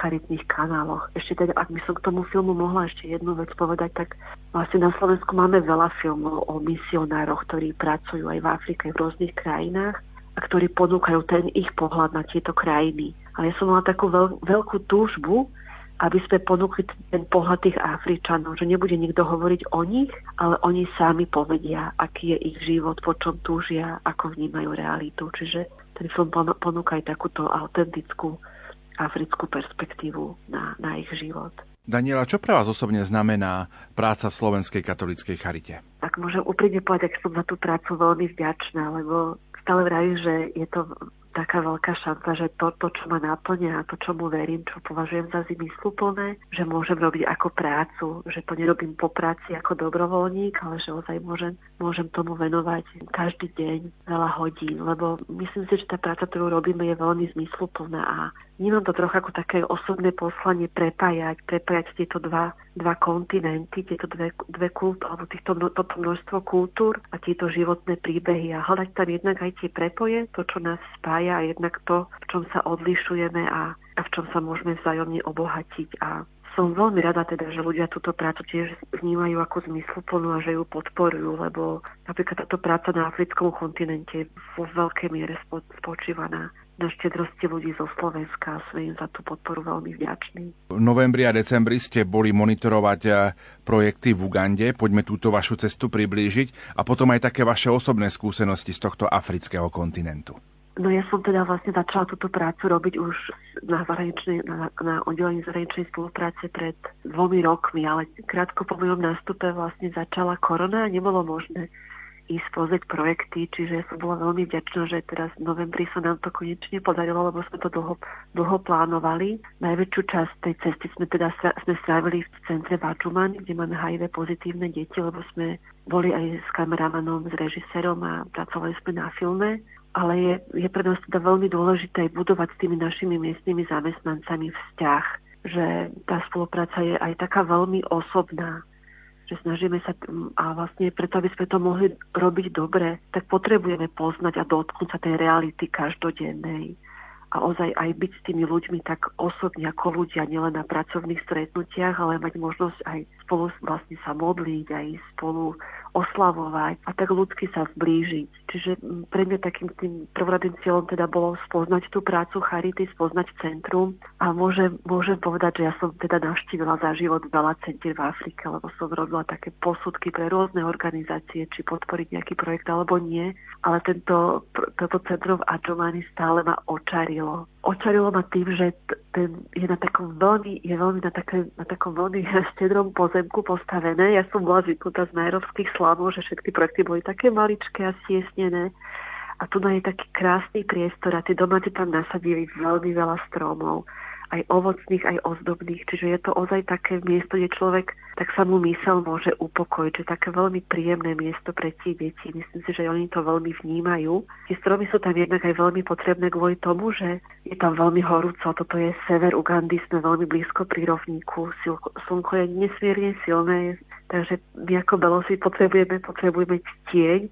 Speaker 7: charitných kanáloch. Ešte teda, ak by som k tomu filmu mohla ešte jednu vec povedať, tak vlastne na Slovensku máme veľa filmov o misionároch, ktorí pracujú aj v Afrike, v rôznych krajinách a ktorí ponúkajú ten ich pohľad na tieto krajiny. Ale ja som mala takú veľ, veľkú túžbu, aby sme ponúkli ten pohľad tých Afričanov, že nebude nikto hovoriť o nich, ale oni sami povedia, aký je ich život, po čom túžia, ako vnímajú realitu. Čiže ten film ponúka aj takúto autentickú africkú perspektívu na, na ich život.
Speaker 1: Daniela, čo pre vás osobne znamená práca v Slovenskej katolíckej charite?
Speaker 7: Tak môžem úprimne povedať, že som za tú prácu veľmi vďačná, lebo stále vravím, že je to taká veľká šanca, že to, to, čo ma náplňa a to, čo mu verím, čo považujem za zmysluplné, že môžem robiť ako prácu, že to nerobím po práci ako dobrovoľník, ale že ozaj môžem, môžem tomu venovať každý deň veľa hodín, lebo myslím si, že tá práca, ktorú robíme, je veľmi zmysluplná a vnímam to trochu ako také osobné poslanie prepájať, prepájať tieto dva, dva kontinenty, tieto dve, dve kultúry, alebo týchto, toto množstvo kultúr a tieto životné príbehy a hľadať tam jednak aj tie prepoje, to, čo nás spája a jednak to, v čom sa odlišujeme a, a v čom sa môžeme vzájomne obohatiť a som veľmi rada teda, že ľudia túto prácu tiež vnímajú ako zmysluplnú a že ju podporujú, lebo napríklad táto práca na africkom kontinente vo veľkej miere spočíva na na štedrosti ľudí zo Slovenska a sme im za tú podporu veľmi vďační.
Speaker 1: V novembri a decembri ste boli monitorovať eh, projekty v Ugande. Poďme túto vašu cestu priblížiť a potom aj také vaše osobné skúsenosti z tohto afrického kontinentu.
Speaker 7: No ja som teda vlastne začala túto prácu robiť už na, na, na oddelení zahraničnej spolupráce pred dvomi rokmi, ale krátko po mojom nástupe vlastne začala korona a nebolo možné ísť pozrieť projekty, čiže ja som bola veľmi vďačná, že teraz v novembri sa nám to konečne podarilo, lebo sme to dlho, dlho plánovali. Najväčšiu časť tej cesty sme teda sme strávili v centre Vačuman, kde máme HIV pozitívne deti, lebo sme boli aj s kameramanom, s režisérom a pracovali sme na filme. Ale je, je pre nás teda veľmi dôležité budovať s tými našimi miestnymi zamestnancami vzťah, že tá spolupráca je aj taká veľmi osobná že snažíme sa, a vlastne preto, aby sme to mohli robiť dobre, tak potrebujeme poznať a dotknúť sa tej reality každodennej a ozaj aj byť s tými ľuďmi tak osobne ako ľudia, nielen na pracovných stretnutiach, ale mať možnosť aj spolu vlastne sa modliť, aj spolu oslavovať a tak ľudsky sa zblížiť. Čiže pre mňa takým tým prvoradým cieľom teda bolo spoznať tú prácu Charity, spoznať centrum a môžem, môžem povedať, že ja som teda navštívila za život veľa centier v Afrike, lebo som robila také posudky pre rôzne organizácie, či podporiť nejaký projekt alebo nie, ale tento, toto centrum v Adjomani stále ma očarilo očarilo ma tým, že ten je na takom veľmi, je veľmi na, také, na takom veľmi [laughs] štedrom pozemku postavené. Ja som bola zvyknutá z najrovských slavov, že všetky projekty boli také maličké a stiesnené. A tu je taký krásny priestor a tie domáci tam nasadili veľmi veľa stromov aj ovocných, aj ozdobných. Čiže je to ozaj také miesto, kde človek tak sa mu mysel môže upokojiť, že také veľmi príjemné miesto pre tie deti. Myslím si, že oni to veľmi vnímajú. Tie stromy sú tam jednak aj veľmi potrebné kvôli tomu, že je tam veľmi horúco. Toto je sever Ugandy, sme veľmi blízko pri rovníku. Slnko je nesmierne silné, takže my ako belosi potrebujeme, potrebujeme tieň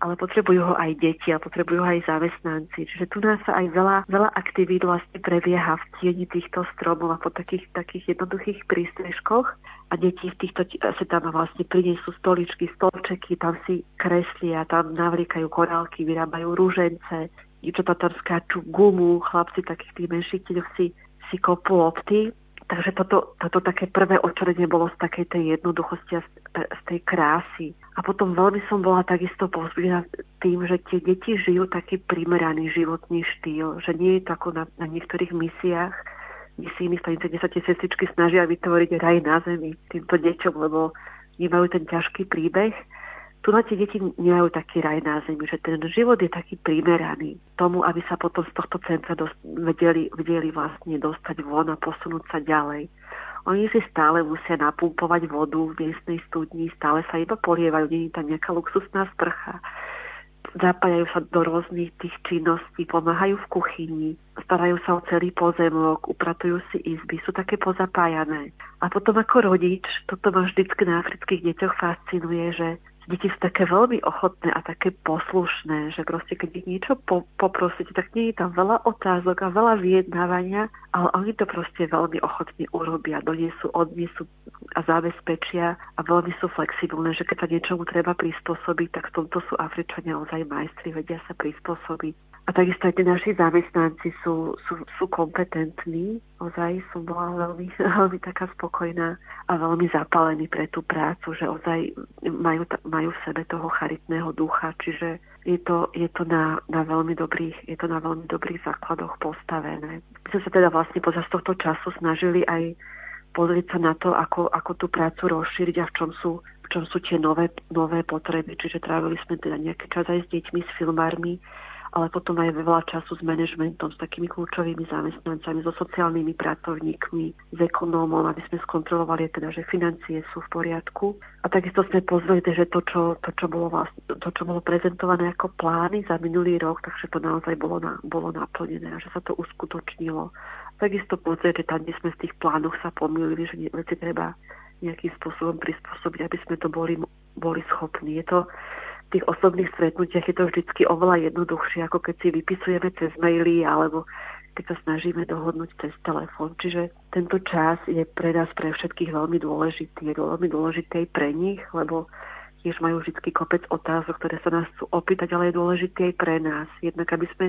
Speaker 7: ale potrebujú ho aj deti a potrebujú ho aj zamestnanci. Čiže tu nás sa aj veľa, veľa aktivít vlastne prebieha v tieni týchto stromov a po takých, takých jednoduchých prístrežkoch a deti v týchto, sa tam vlastne prinesú stoličky, stolčeky, tam si kreslia, tam navliekajú korálky, vyrábajú rúžence, dievčatá tam skáču gumu, chlapci takých tých menších si, si kopú lopty Takže toto, toto také prvé očarenie bolo z takej tej jednoduchosti a z tej krásy. A potom veľmi som bola takisto pozbíjana tým, že tie deti žijú taký primeraný životný štýl, že nie je to ako na, na niektorých misiách, misijných stanice, kde sa tie sestričky snažia vytvoriť raj na zemi týmto deťom, lebo nemajú ten ťažký príbeh tu na tie deti nemajú taký raj na zemi, že ten život je taký primeraný tomu, aby sa potom z tohto centra dost, vedeli, vedeli vlastne dostať von a posunúť sa ďalej. Oni si stále musia napumpovať vodu v miestnej studni, stále sa iba polievajú, nie je tam nejaká luxusná sprcha zapájajú sa do rôznych tých činností, pomáhajú v kuchyni, starajú sa o celý pozemok, upratujú si izby, sú také pozapájané. A potom ako rodič, toto ma vždycky na afrických deťoch fascinuje, že deti sú také veľmi ochotné a také poslušné, že proste keď ich niečo po, poprosíte, tak nie je tam veľa otázok a veľa vyjednávania, ale oni to proste veľmi ochotne urobia, donesú, odnesú a zabezpečia a veľmi sú flexibilné, že keď sa niečomu treba prispôsobiť, tak v tomto sú Afričania ozaj majstri, vedia sa prispôsobiť. A takisto aj tí naši zamestnanci sú, sú, sú kompetentní. Ozaj som bola veľmi, [laughs] veľmi taká spokojná a veľmi zapálení pre tú prácu, že ozaj majú, majú v sebe toho charitného ducha, čiže je to, je to, na, na veľmi dobrých, je to na veľmi dobrých základoch postavené. My sme sa teda vlastne počas tohto času snažili aj pozrieť sa na to, ako, ako tú prácu rozšíriť a v čom sú, v čom sú tie nové, nové potreby. Čiže trávili sme teda nejaký čas aj s deťmi, s filmármi, ale potom aj veľa času s manažmentom, s takými kľúčovými zamestnancami, so sociálnymi pracovníkmi, s ekonómom, aby sme skontrolovali teda, že financie sú v poriadku. A takisto sme pozreli, že to, čo, to, čo, bolo, vlastne, to, čo bolo prezentované ako plány za minulý rok, takže to naozaj bolo, na, bolo naplnené a že sa to uskutočnilo. Takisto pozrieť, že tam, kde sme v tých plánoch sa pomýlili, že veci treba nejakým spôsobom prispôsobiť, aby sme to boli, boli schopní. Je to, tých osobných stretnutiach je to vždy oveľa jednoduchšie, ako keď si vypisujeme cez maily alebo keď sa snažíme dohodnúť cez telefón. Čiže tento čas je pre nás, pre všetkých veľmi dôležitý. Je veľmi dôležitý aj pre nich, lebo tiež majú vždy kopec otázok, ktoré sa nás chcú opýtať, ale je dôležitý aj pre nás. Jednak, aby sme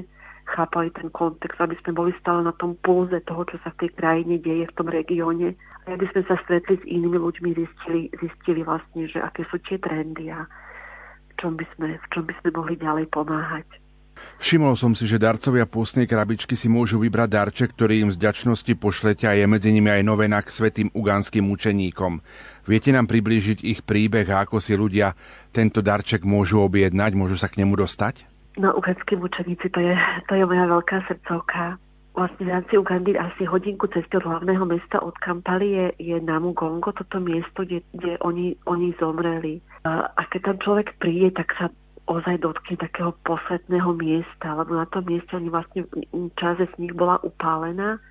Speaker 7: chápali ten kontext, aby sme boli stále na tom pulze toho, čo sa v tej krajine deje, v tom regióne. A aby sme sa stretli s inými ľuďmi, zistili, zistili vlastne, že aké sú tie trendy a čom by sme, v čom by sme mohli ďalej pomáhať.
Speaker 1: Všimol som si, že darcovia pôstnej krabičky si môžu vybrať darček, ktorý im z ďačnosti pošlete a je medzi nimi aj novena k svetým uganským učeníkom. Viete nám priblížiť ich príbeh a ako si ľudia tento darček môžu objednať, môžu sa k nemu dostať?
Speaker 7: No, uganskí učeníci, to je, to je moja veľká srdcovka vlastne v rámci Ugandy asi hodinku cesty od hlavného mesta od Kampali je, je Namugongo, toto miesto, kde, kde oni, oni zomreli. A, a keď tam človek príde, tak sa ozaj dotkne takého posvetného miesta, lebo na tom mieste oni vlastne časť z nich bola upálená,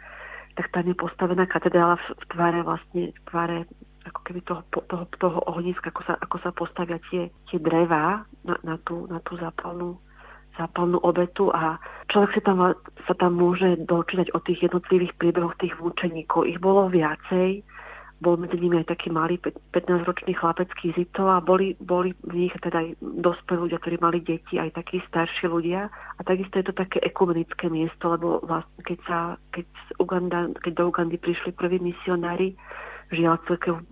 Speaker 7: tak tam je postavená katedrála v, v tvare vlastne, v tvare ako keby toho, toho, toho ohniska, ako sa, ako sa postavia tie, tie drevá na, na, tú, na tú zápalnú zápalnú obetu a človek sa tam, sa tam môže dočítať o tých jednotlivých príbehoch tých mučeníkov. Ich bolo viacej, bol medzi nimi aj taký malý 15-ročný chlapec Kizito a boli, boli v nich teda aj dospelí ľudia, ktorí mali deti, aj takí starší ľudia. A takisto je to také ekumenické miesto, lebo vlastne keď, sa, keď, Uganda, keď do Ugandy prišli prví misionári, žiaľ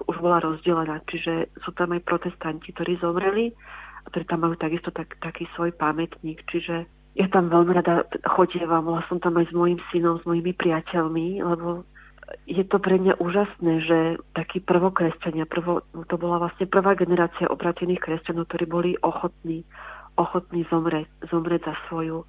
Speaker 7: už bola rozdelená, čiže sú tam aj protestanti, ktorí zomreli ktorí tam majú takisto tak, taký svoj pamätník. Čiže ja tam veľmi rada chodievam, bola som tam aj s mojim synom, s mojimi priateľmi, lebo je to pre mňa úžasné, že takí prvokresťania, prvo, to bola vlastne prvá generácia obratených kresťanov, ktorí boli ochotní, ochotní zomrieť, zomrieť za, svoju,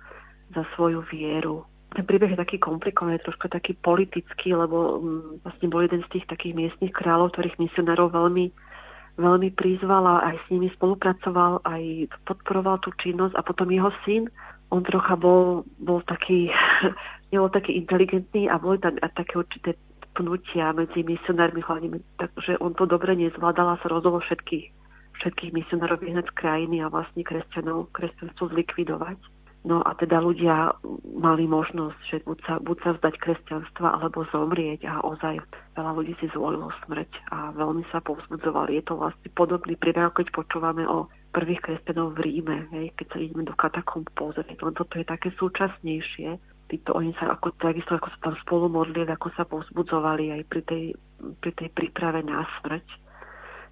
Speaker 7: za svoju vieru. Ten príbeh je taký komplikovaný, troška taký politický, lebo mm, vlastne bol jeden z tých takých miestnych kráľov, ktorých misionárov veľmi veľmi prizval a aj s nimi spolupracoval, aj podporoval tú činnosť a potom jeho syn, on trocha bol, bol taký, [laughs] nebol taký inteligentný a boli tam také určité pnutia medzi misionármi, hlavne, takže on to dobre nezvládal a sa rozhodol všetkých, všetkých misionárov vyhnať z krajiny a vlastne kresťanov, kresťanstvo zlikvidovať. No a teda ľudia mali možnosť, že buď sa, buď sa vzdať kresťanstva, alebo zomrieť a ozaj veľa ľudí si zvolilo smrť a veľmi sa povzbudzovali. Je to vlastne podobný príbeh, keď počúvame o prvých kresťanov v Ríme, hej, keď sa ideme do katakomb pozrieť, len toto je také súčasnejšie. Títo oni sa ako, takisto ako sa tam spolu modlili, ako sa povzbudzovali aj pri tej, pri tej príprave na smrť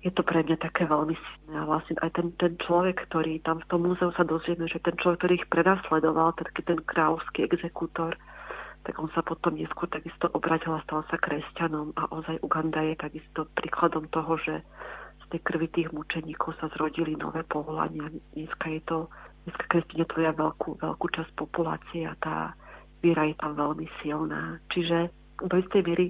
Speaker 7: je to pre mňa také veľmi silné. A vlastne aj ten, ten človek, ktorý tam v tom múzeu sa dozvieme, že ten človek, ktorý ich prenasledoval, taký ten kráľovský exekútor, tak on sa potom neskôr takisto obratil a stal sa kresťanom. A ozaj Uganda je takisto príkladom toho, že z tej krvi tých mučeníkov sa zrodili nové povolania. Dneska je to, dneska kresťania tvoria veľkú, veľkú časť populácie a tá viera je tam veľmi silná. Čiže do istej miery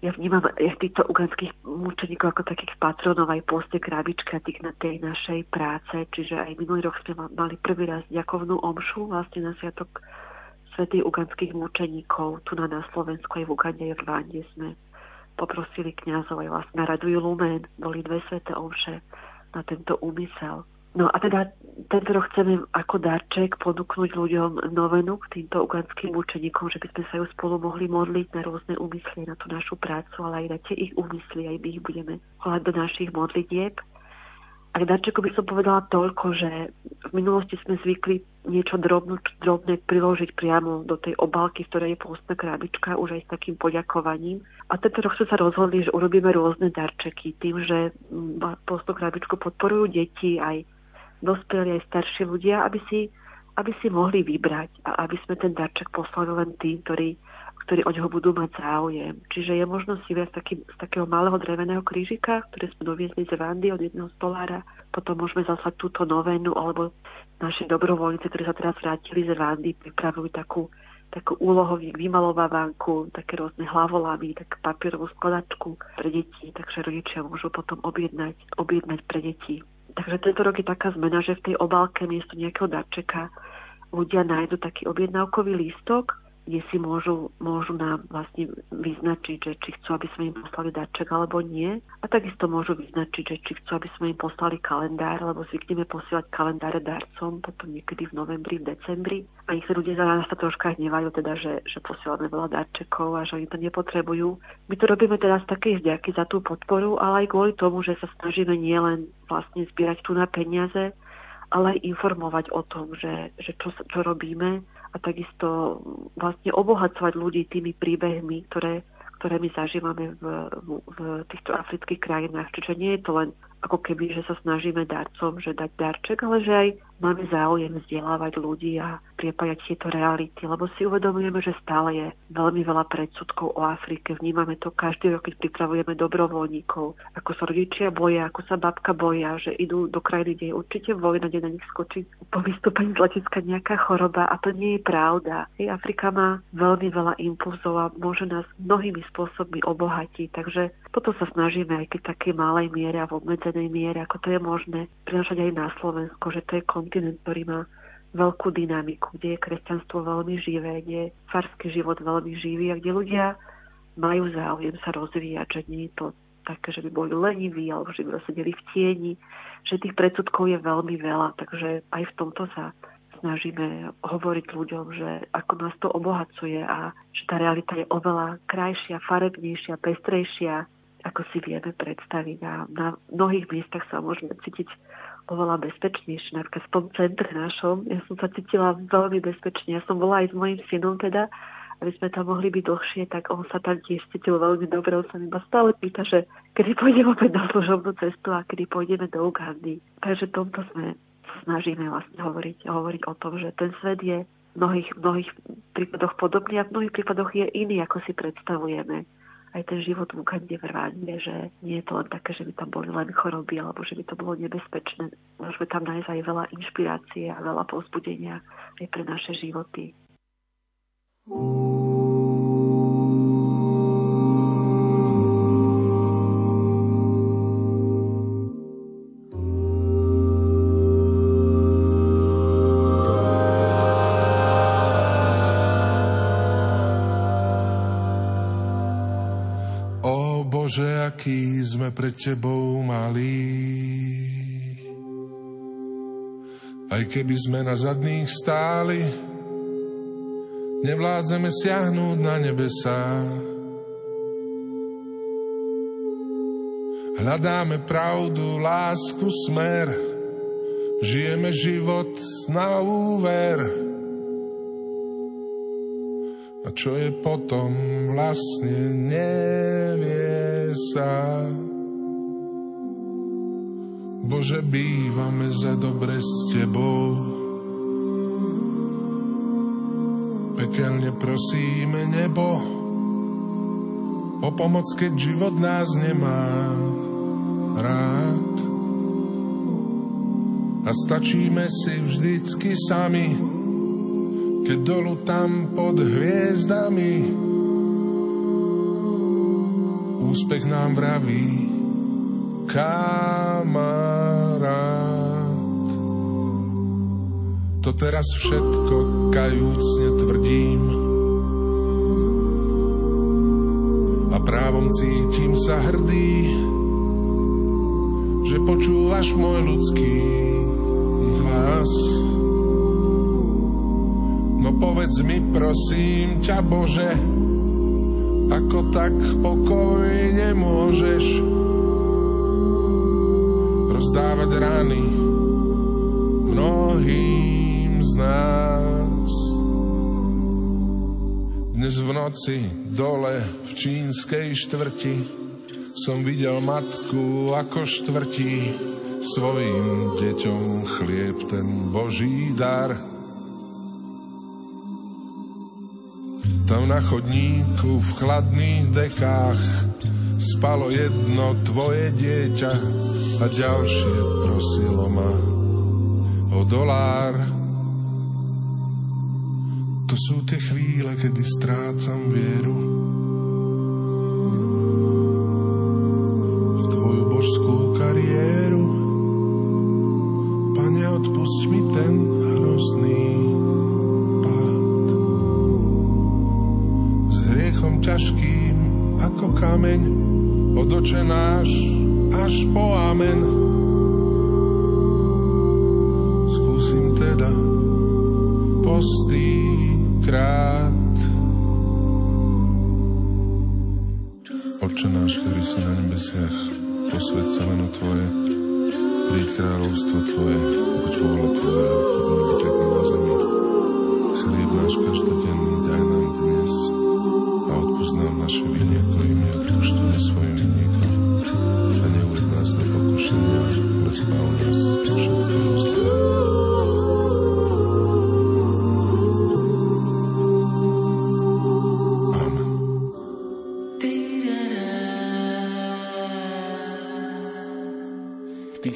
Speaker 7: ja vnímam ja týchto uganských mučeníkov ako takých patronov aj poste krabička tých na tej našej práce, čiže aj minulý rok sme mali prvý raz ďakovnú omšu vlastne na sviatok svetých uganských mučeníkov tu na, na Slovensku aj v Ugande aj v Rwande sme poprosili kňazov aj vlastne na Raduju Lumen, boli dve sveté omše na tento úmysel. No a teda tento rok chceme ako darček ponúknuť ľuďom novenu k týmto ugandským učeníkom, že by sme sa ju spolu mohli modliť na rôzne úmysly, na tú našu prácu, ale aj na tie ich úmysly, aj my ich budeme hľadať do našich modlitieb. A k darčeku by som povedala toľko, že v minulosti sme zvykli niečo drobno, drobné priložiť priamo do tej obálky, v ktorej je pôstna krabička, už aj s takým poďakovaním. A tento rok sme sa rozhodli, že urobíme rôzne darčeky tým, že mm, pôstnu krabičku podporujú deti, aj dospelí aj starší ľudia, aby si, aby si mohli vybrať a aby sme ten darček poslali len tým, ktorí, ktorí o ňoho budú mať záujem. Čiže je možno si viac taký, z takého malého dreveného krížika, ktoré sme doviezli z Vandy od jedného stolára. Potom môžeme zaslať túto novénu, alebo naši dobrovoľníci, ktorí sa teraz vrátili z Vandy, pripravujú takú takú úlohový vymalovávanku, také rôzne hlavolamy, tak papierovú skladačku pre deti, takže rodičia môžu potom objednať, objednať pre deti Takže tento rok je taká zmena, že v tej obálke miesto nejakého darčeka ľudia nájdu taký objednávkový lístok, kde si môžu, môžu nám vlastne vyznačiť, že či chcú, aby sme im poslali darček alebo nie. A takisto môžu vyznačiť, že či chcú, aby sme im poslali kalendár, lebo zvykneme posielať kalendáre darcom potom niekedy v novembri, v decembri. A sa ľudia za nás sa troška hnevajú, teda, že, že posielame veľa darčekov a že oni to nepotrebujú. My to robíme teda z takej vďaky za tú podporu, ale aj kvôli tomu, že sa snažíme nielen vlastne zbierať tu na peniaze, ale aj informovať o tom, že, že čo, čo robíme a takisto vlastne obohacovať ľudí tými príbehmi, ktoré, ktoré my zažívame v, v, v týchto afrických krajinách. Čiže nie je to len ako keby, že sa snažíme darcom, že dať darček, ale že aj máme záujem vzdelávať ľudí a priepájať tieto reality, lebo si uvedomujeme, že stále je veľmi veľa predsudkov o Afrike. Vnímame to každý rok, keď pripravujeme dobrovoľníkov, ako sa rodičia boja, ako sa babka boja, že idú do krajiny, kde je určite vojna, kde na nich skočí po vystúpení z letiska nejaká choroba a to nie je pravda. Hej, Afrika má veľmi veľa impulzov a môže nás mnohými spôsobmi obohatiť, takže potom sa snažíme aj keď také malej miere a v obmedzenej miere, ako to je možné, prinašať aj na Slovensko, že to je kontinent, ktorý má veľkú dynamiku, kde je kresťanstvo veľmi živé, kde je farský život veľmi živý a kde ľudia majú záujem sa rozvíjať, že nie je to také, že by boli leniví alebo že by sedeli v tieni, že tých predsudkov je veľmi veľa, takže aj v tomto sa snažíme hovoriť ľuďom, že ako nás to obohacuje a že tá realita je oveľa krajšia, farebnejšia, pestrejšia, ako si vieme predstaviť. A na mnohých miestach sa môžeme cítiť oveľa bezpečnejšie. Napríklad v tom centre našom, ja som sa cítila veľmi bezpečne. Ja som bola aj s mojim synom teda, aby sme tam mohli byť dlhšie, tak on sa tam tiež cítil veľmi dobre. On sa iba stále pýta, že kedy pôjdeme opäť na služobnú cestu a kedy pôjdeme do Ugandy. Takže tomto sme snažíme vlastne hovoriť, hovoriť o tom, že ten svet je v mnohých, mnohých prípadoch podobný a v mnohých prípadoch je iný, ako si predstavujeme aj ten život v Ugande v Rwande, že nie je to len také, že by tam boli len choroby alebo že by to bolo nebezpečné. Môžeme tam nájsť aj veľa inšpirácie a veľa povzbudenia aj pre naše životy.
Speaker 8: Bože, pred Tebou malí. Aj keby sme na zadných stáli, nevládzeme siahnuť na nebesá. Hľadáme pravdu, lásku, smer, žijeme život na úver a čo je potom vlastne nevie Bože, bývame za dobre s Tebou. Pekelne prosíme nebo o pomoc, keď život nás nemá rád. A stačíme si vždycky sami, keď dolu tam pod hviezdami úspech nám vraví kamarát. To teraz všetko kajúcne tvrdím a právom cítim sa hrdý, že počúvaš môj ľudský hlas. No povedz mi prosím ťa Bože, ako tak pokojne môžeš rozdávať rany mnohým z nás. Dnes v noci dole v čínskej štvrti som videl matku ako štvrtí svojim deťom chlieb ten Boží dar. Tam na chodníku v chladných dekách spalo jedno tvoje dieťa a ďalšie prosilo ma o dolár. To sú tie chvíle, kedy strácam vieru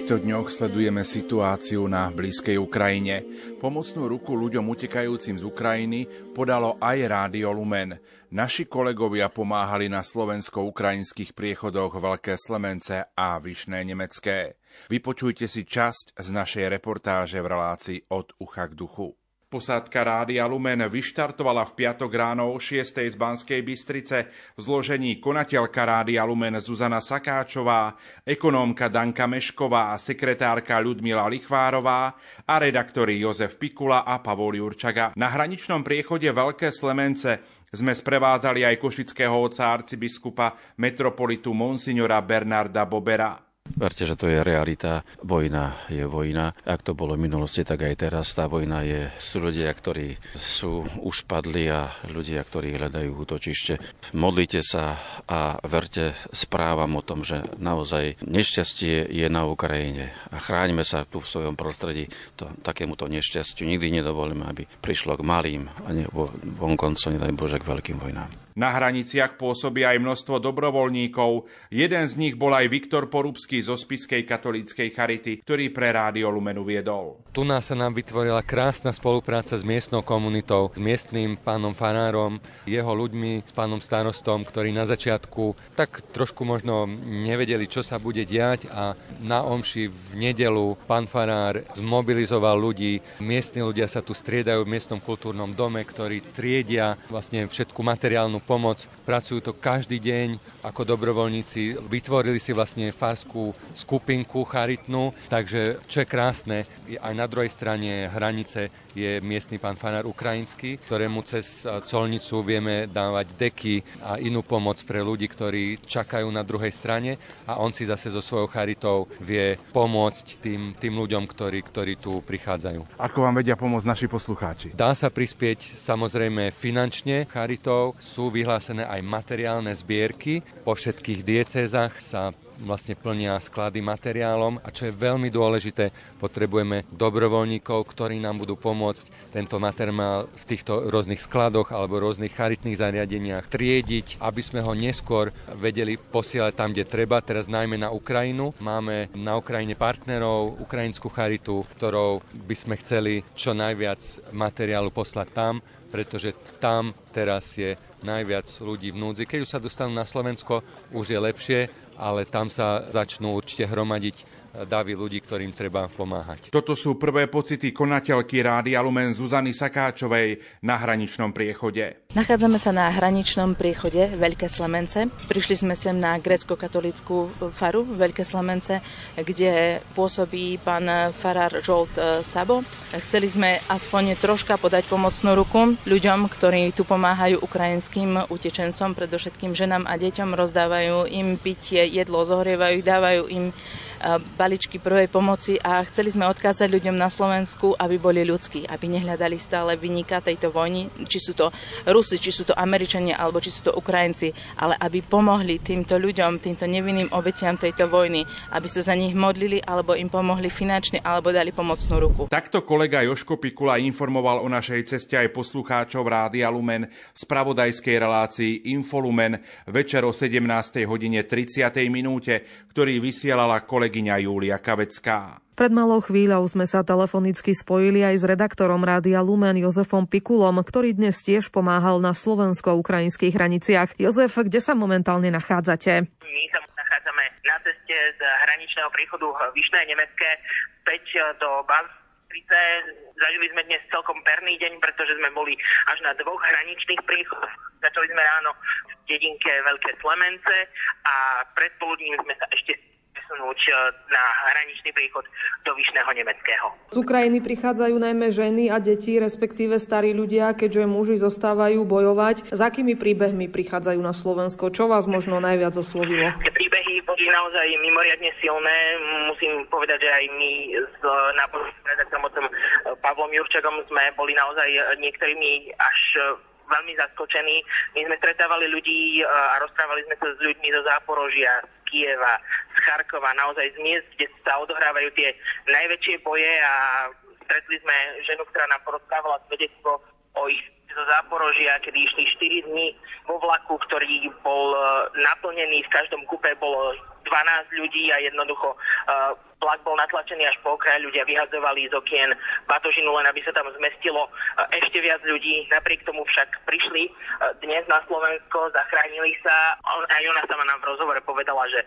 Speaker 1: týchto dňoch sledujeme situáciu na blízkej Ukrajine. Pomocnú ruku ľuďom utekajúcim z Ukrajiny podalo aj Rádio Lumen. Naši kolegovia pomáhali na slovensko-ukrajinských priechodoch Veľké Slemence a Vyšné Nemecké. Vypočujte si časť z našej reportáže v relácii od ucha k duchu. Posádka Rádia Lumen vyštartovala v piatok ráno o 6. z Banskej Bystrice v zložení konateľka Rádia Lumen Zuzana Sakáčová, ekonómka Danka Mešková, sekretárka Ľudmila Lichvárová a redaktori Jozef Pikula a Pavol Jurčaga. Na hraničnom priechode Veľké Slemence sme sprevádzali aj košického oca arcibiskupa metropolitu Monsignora Bernarda Bobera.
Speaker 9: Verte, že to je realita. Vojna je vojna. Ak to bolo v minulosti, tak aj teraz tá vojna je. Sú ľudia, ktorí sú už padli a ľudia, ktorí hľadajú útočište. Modlite sa a verte správam o tom, že naozaj nešťastie je na Ukrajine. A chráňme sa tu v svojom prostredí to, takémuto nešťastiu. Nikdy nedovolíme, aby prišlo k malým a ne, vonkoncom, nedaj Bože, k veľkým vojnám.
Speaker 1: Na hraniciach pôsobí aj množstvo dobrovoľníkov. Jeden z nich bol aj Viktor Porubský zo Spiskej katolíckej charity, ktorý pre Rádio Lumenu viedol.
Speaker 10: Tu nás sa nám vytvorila krásna spolupráca s miestnou komunitou, s miestnym pánom farárom, jeho ľuďmi, s pánom starostom, ktorí na začiatku tak trošku možno nevedeli, čo sa bude diať a na omši v nedelu pán farár zmobilizoval ľudí. Miestni ľudia sa tu striedajú v miestnom kultúrnom dome, ktorí triedia vlastne všetku materiálnu pomoc. Pracujú to každý deň ako dobrovoľníci. Vytvorili si vlastne farskú skupinku charitnú, takže čo je krásne, aj na druhej strane hranice je miestny pán farár ukrajinský, ktorému cez colnicu vieme dávať deky a inú pomoc pre ľudí, ktorí čakajú na druhej strane a on si zase so svojou charitou vie pomôcť tým, tým ľuďom, ktorí, ktorí tu prichádzajú.
Speaker 1: Ako vám vedia pomôcť naši poslucháči?
Speaker 10: Dá sa prispieť samozrejme finančne charitou, sú vyhlásené aj materiálne zbierky. Po všetkých diecézach sa vlastne plnia sklady materiálom a čo je veľmi dôležité, potrebujeme dobrovoľníkov, ktorí nám budú pomôcť tento materiál v týchto rôznych skladoch alebo rôznych charitných zariadeniach triediť, aby sme ho neskôr vedeli posielať tam, kde treba, teraz najmä na Ukrajinu. Máme na Ukrajine partnerov, ukrajinskú charitu, ktorou by sme chceli čo najviac materiálu poslať tam, pretože tam teraz je najviac ľudí v núdzi. Keď už sa dostanú na Slovensko, už je lepšie, ale tam sa začnú určite hromadiť davy ľudí, ktorým treba pomáhať.
Speaker 1: Toto sú prvé pocity konateľky Rádia Lumen Zuzany Sakáčovej na hraničnom priechode.
Speaker 11: Nachádzame sa na hraničnom priechode Veľké Slemence. Prišli sme sem na grecko-katolickú faru Veľké Slemence, kde pôsobí pán farár Žolt e, Sabo. Chceli sme aspoň troška podať pomocnú ruku ľuďom, ktorí tu pomáhajú ukrajinským utečencom, predovšetkým ženám a deťom, rozdávajú im pitie, jedlo, zohrievajú dávajú im baličky prvej pomoci a chceli sme odkázať ľuďom na Slovensku, aby boli ľudskí, aby nehľadali stále vynika tejto vojny, či sú to Rusi, či sú to Američania alebo či sú to Ukrajinci, ale aby pomohli týmto ľuďom, týmto nevinným obetiam tejto vojny, aby sa za nich modlili alebo im pomohli finančne alebo dali pomocnú ruku.
Speaker 1: Takto kolega Joško Pikula informoval o našej ceste aj poslucháčov Rádia Lumen v spravodajskej relácii Infolumen večer o 17. hodine 30. minúte, ktorý vysielala kolega kolegyňa Júlia Kavecká.
Speaker 12: Pred malou chvíľou sme sa telefonicky spojili aj s redaktorom Rádia Lumen Jozefom Pikulom, ktorý dnes tiež pomáhal na slovensko-ukrajinských hraniciach. Jozef, kde sa momentálne nachádzate?
Speaker 13: My sa nachádzame na ceste z hraničného príchodu Vyšné Nemecké späť do Banstrice. Zažili sme dnes celkom perný deň, pretože sme boli až na dvoch hraničných príchodoch. Začali sme ráno v dedinke Veľké Slemence a predpoludním sme sa ešte presunúť e, na hraničný príchod do Vyšného Nemeckého.
Speaker 12: Z Ukrajiny prichádzajú najmä ženy a deti, respektíve starí ľudia, keďže muži zostávajú bojovať. S akými príbehmi prichádzajú na Slovensko? Čo vás možno najviac oslovilo?
Speaker 13: Tie príbehy boli naozaj mimoriadne silné. Musím povedať, že aj my s redaktorom Pavlom Jurčakom sme boli naozaj niektorými až veľmi zaskočení. My sme stretávali ľudí e, a rozprávali sme sa s ľuďmi zo Záporožia, Kieva, z Charkova, naozaj z miest, kde sa odohrávajú tie najväčšie boje a stretli sme ženu, ktorá nám porozprávala svedectvo o ich zo Záporožia, kedy išli 4 dní vo vlaku, ktorý bol e, naplnený, v každom kupe bolo 12 ľudí a jednoducho uh, vlak bol natlačený až po okraj, ľudia vyhadzovali z okien batožinu len aby sa tam zmestilo uh, ešte viac ľudí. Napriek tomu však prišli uh, dnes na Slovensko, zachránili sa. Aj ona sama nám v rozhovore povedala, že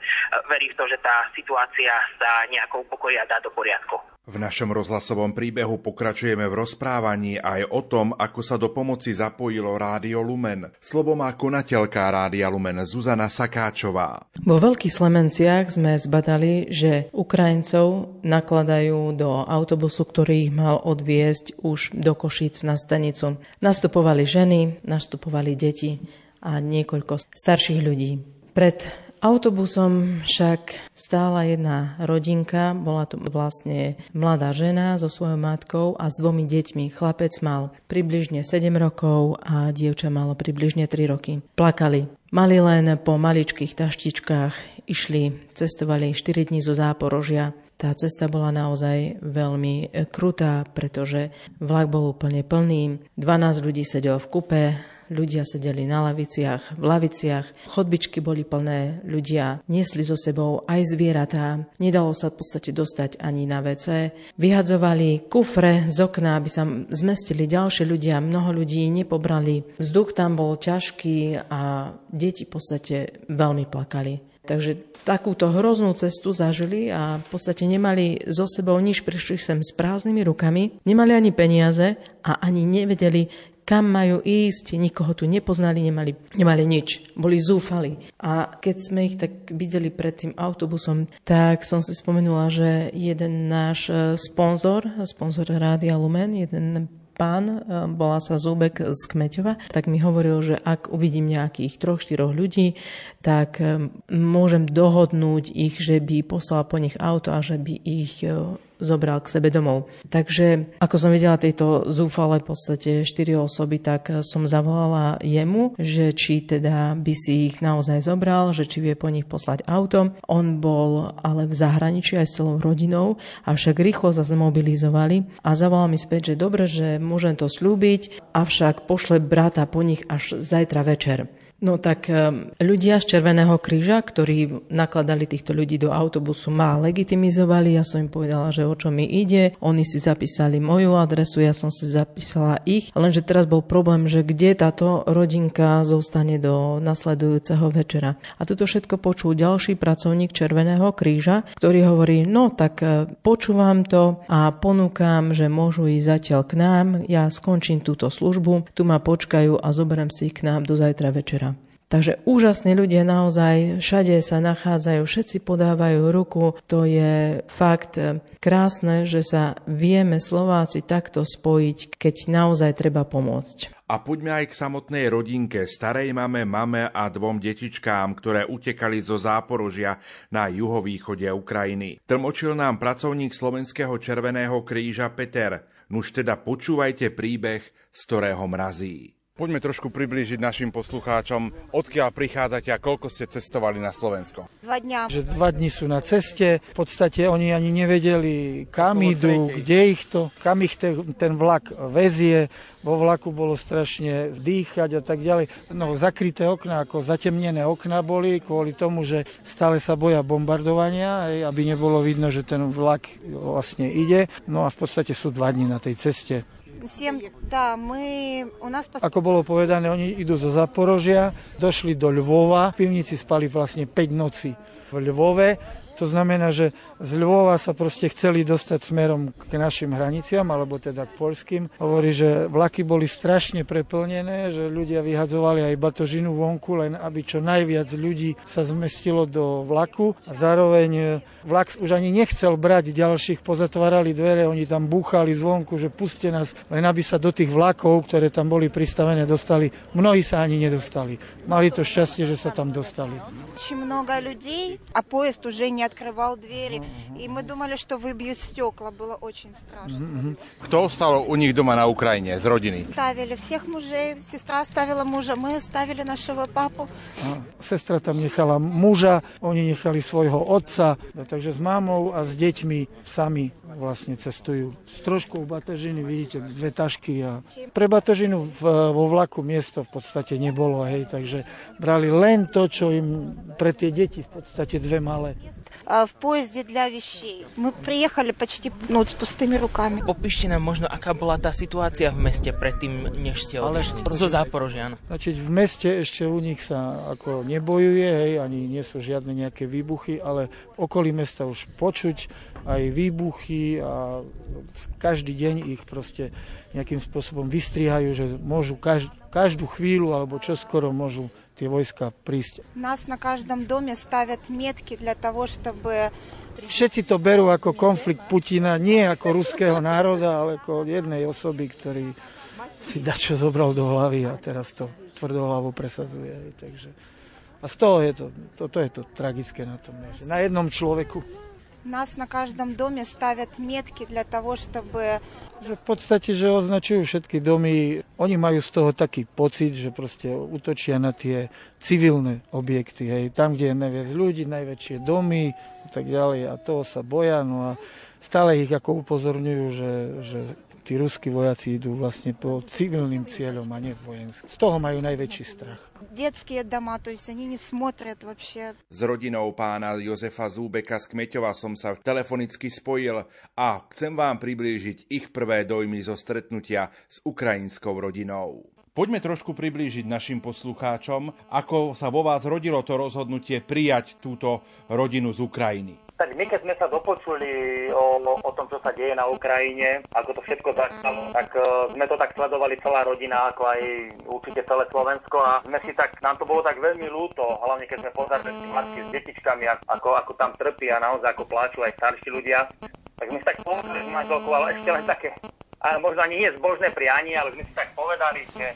Speaker 13: verí v to, že tá situácia sa nejako upokojí a dá do poriadku.
Speaker 1: V našom rozhlasovom príbehu pokračujeme v rozprávaní aj o tom, ako sa do pomoci zapojilo Rádio Lumen. Slovo má konateľka Rádia Lumen Zuzana Sakáčová.
Speaker 11: Vo Veľkých Slemenciach sme zbadali, že Ukrajincov nakladajú do autobusu, ktorý ich mal odviesť už do Košíc na stanicu. Nastupovali ženy, nastupovali deti a niekoľko starších ľudí. Pred Autobusom však stála jedna rodinka, bola to vlastne mladá žena so svojou matkou a s dvomi deťmi. Chlapec mal približne 7 rokov a dievča malo približne 3 roky. Plakali. Mali len po maličkých taštičkách, išli, cestovali 4 dní zo Záporožia. Tá cesta bola naozaj veľmi krutá, pretože vlak bol úplne plný. 12 ľudí sedelo v kupe, ľudia sedeli na laviciach, v laviciach, chodbičky boli plné, ľudia niesli so sebou aj zvieratá, nedalo sa v podstate dostať ani na WC. Vyhadzovali kufre z okna, aby sa zmestili ďalšie ľudia, mnoho ľudí nepobrali. Vzduch tam bol ťažký a deti v podstate veľmi plakali. Takže takúto hroznú cestu zažili a v podstate nemali so sebou nič, prišli sem s prázdnymi rukami, nemali ani peniaze a ani nevedeli, kam majú ísť, nikoho tu nepoznali, nemali, nemali nič, boli zúfali. A keď sme ich tak videli pred tým autobusom, tak som si spomenula, že jeden náš e, sponzor, sponzor Rádia Lumen, jeden pán, e, bola sa Zúbek z Kmeťova, tak mi hovoril, že ak uvidím nejakých troch, štyroch ľudí, tak e, môžem dohodnúť ich, že by poslal po nich auto a že by ich zobral k sebe domov. Takže ako som videla tejto zúfale v podstate štyri osoby, tak som zavolala jemu, že či teda by si ich naozaj zobral, že či vie po nich poslať auto. On bol ale v zahraničí aj s celou rodinou, avšak rýchlo sa zmobilizovali a zavolal mi späť, že dobre, že môžem to slúbiť, avšak pošle brata po nich až zajtra večer. No tak ehm, ľudia z Červeného kríža, ktorí nakladali týchto ľudí do autobusu, ma legitimizovali. Ja som im povedala, že o čo mi ide. Oni si zapísali moju adresu, ja som si zapísala ich. Lenže teraz bol problém, že kde táto rodinka zostane do nasledujúceho večera. A toto všetko počul ďalší pracovník Červeného kríža, ktorý hovorí, no tak e, počúvam to a ponúkam, že môžu ísť zatiaľ k nám, ja skončím túto službu, tu ma počkajú a zoberiem si k nám do zajtra večera. Takže úžasní ľudia naozaj, všade sa nachádzajú, všetci podávajú ruku. To je fakt eh, krásne, že sa vieme Slováci takto spojiť, keď naozaj treba pomôcť.
Speaker 1: A poďme aj k samotnej rodinke, starej mame, mame a dvom detičkám, ktoré utekali zo Záporožia na juhovýchode Ukrajiny. Tlmočil nám pracovník Slovenského Červeného kríža Peter. Nuž teda počúvajte príbeh, z ktorého mrazí. Poďme trošku priblížiť našim poslucháčom, odkiaľ prichádzate a koľko ste cestovali na Slovensko.
Speaker 14: Dva dňa.
Speaker 15: Že dva dní sú na ceste, v podstate oni ani nevedeli, kam idú, kde ich to, kam ich ten, ten vlak vezie. Vo vlaku bolo strašne dýchať a tak ďalej. No, zakryté okná, ako zatemnené okná boli kvôli tomu, že stále sa boja bombardovania, aby nebolo vidno, že ten vlak vlastne ide. No a v podstate sú dva dní na tej ceste. Ako bolo povedané, oni idú zo Zaporožia, došli do Lvova, v pivnici spali vlastne 5 noci v Lvove, to znamená, že z Lvova sa proste chceli dostať smerom k našim hraniciam, alebo teda k polským. Hovorí, že vlaky boli strašne preplnené, že ľudia vyhadzovali aj batožinu vonku, len aby čo najviac ľudí sa zmestilo do vlaku. A zároveň vlak už ani nechcel brať ďalších, pozatvárali dvere, oni tam búchali zvonku, že puste nás, len aby sa do tých vlakov, ktoré tam boli pristavené, dostali. Mnohí sa ani nedostali. Mali to šťastie, že sa tam dostali.
Speaker 14: Очень много людей, а поезд уже не открывал двери. И мы думали, что выбьют стекла. Было очень страшно.
Speaker 1: Кто остал у них дома на Украине, с родины?
Speaker 14: Ставили всех мужей. Сестра оставила мужа, мы оставили нашего папу.
Speaker 15: A sestra tam nechala muža, oni nechali svojho otca, takže s mamou a s deťmi sami vlastne cestujú. S troškou batožiny vidíte dve tašky a pre batožinu v, vo vlaku miesto v podstate nebolo, hej, takže brali len to, čo im pre tie deti v podstate dve malé.
Speaker 14: в поезде для вещей. Мы приехали почти ну, с пустыми руками.
Speaker 16: Popíšte nám možno, aká bola tá situácia v meste predtým, než ste odišli. Ale, zo Záporožia, áno.
Speaker 15: Znači, v meste ešte u nich sa ako nebojuje, hej, ani nie sú žiadne nejaké výbuchy, ale v okolí mesta už počuť aj výbuchy a každý deň ich proste nejakým spôsobom vystrihajú, že môžu každý, každú chvíľu alebo čoskoro môžu tie vojska prísť.
Speaker 14: Nás na každom dome stavят metky для того, чтобы
Speaker 15: Všetci to berú ako konflikt Putina, nie ako ruského národa, ale ako jednej osoby, ktorý si dačo zobral do hlavy a teraz to tvrdohlavo presazuje. Takže, a z toho je to, to, to je to tragické na tom, že na jednom človeku.
Speaker 14: Nás na každom dome stavят metky для того, чтобы
Speaker 15: že v podstate, že označujú všetky domy, oni majú z toho taký pocit, že proste útočia na tie civilné objekty, hej, tam, kde je najviac ľudí, najväčšie domy a tak ďalej a toho sa boja, no a stále ich ako upozorňujú, že, že tí ruskí vojaci idú vlastne po civilným cieľom a nie vojenským. Z toho majú najväčší strach.
Speaker 14: Детские дома, то есть они не смотрят вообще.
Speaker 1: S rodinou pána Jozefa Zúbeka z Kmeťova som sa telefonicky spojil a chcem vám priblížiť ich prvé dojmy zo stretnutia s ukrajinskou rodinou. Poďme trošku priblížiť našim poslucháčom, ako sa vo vás rodilo to rozhodnutie prijať túto rodinu z Ukrajiny.
Speaker 17: Tak my, keď sme sa dopočuli o, o tom, čo sa deje na Ukrajine, ako to všetko začalo, tak uh, sme to tak sledovali celá rodina, ako aj určite celé Slovensko a sme si tak, nám to bolo tak veľmi ľúto, hlavne keď sme pozerali matky s detičkami, ako, ako tam trpia, naozaj ako pláču aj starší ľudia. Tak sme si tak pomysleli s manželkou, ale ešte len také, a možno ani nie zbožné prianie, ale sme si tak povedali, že,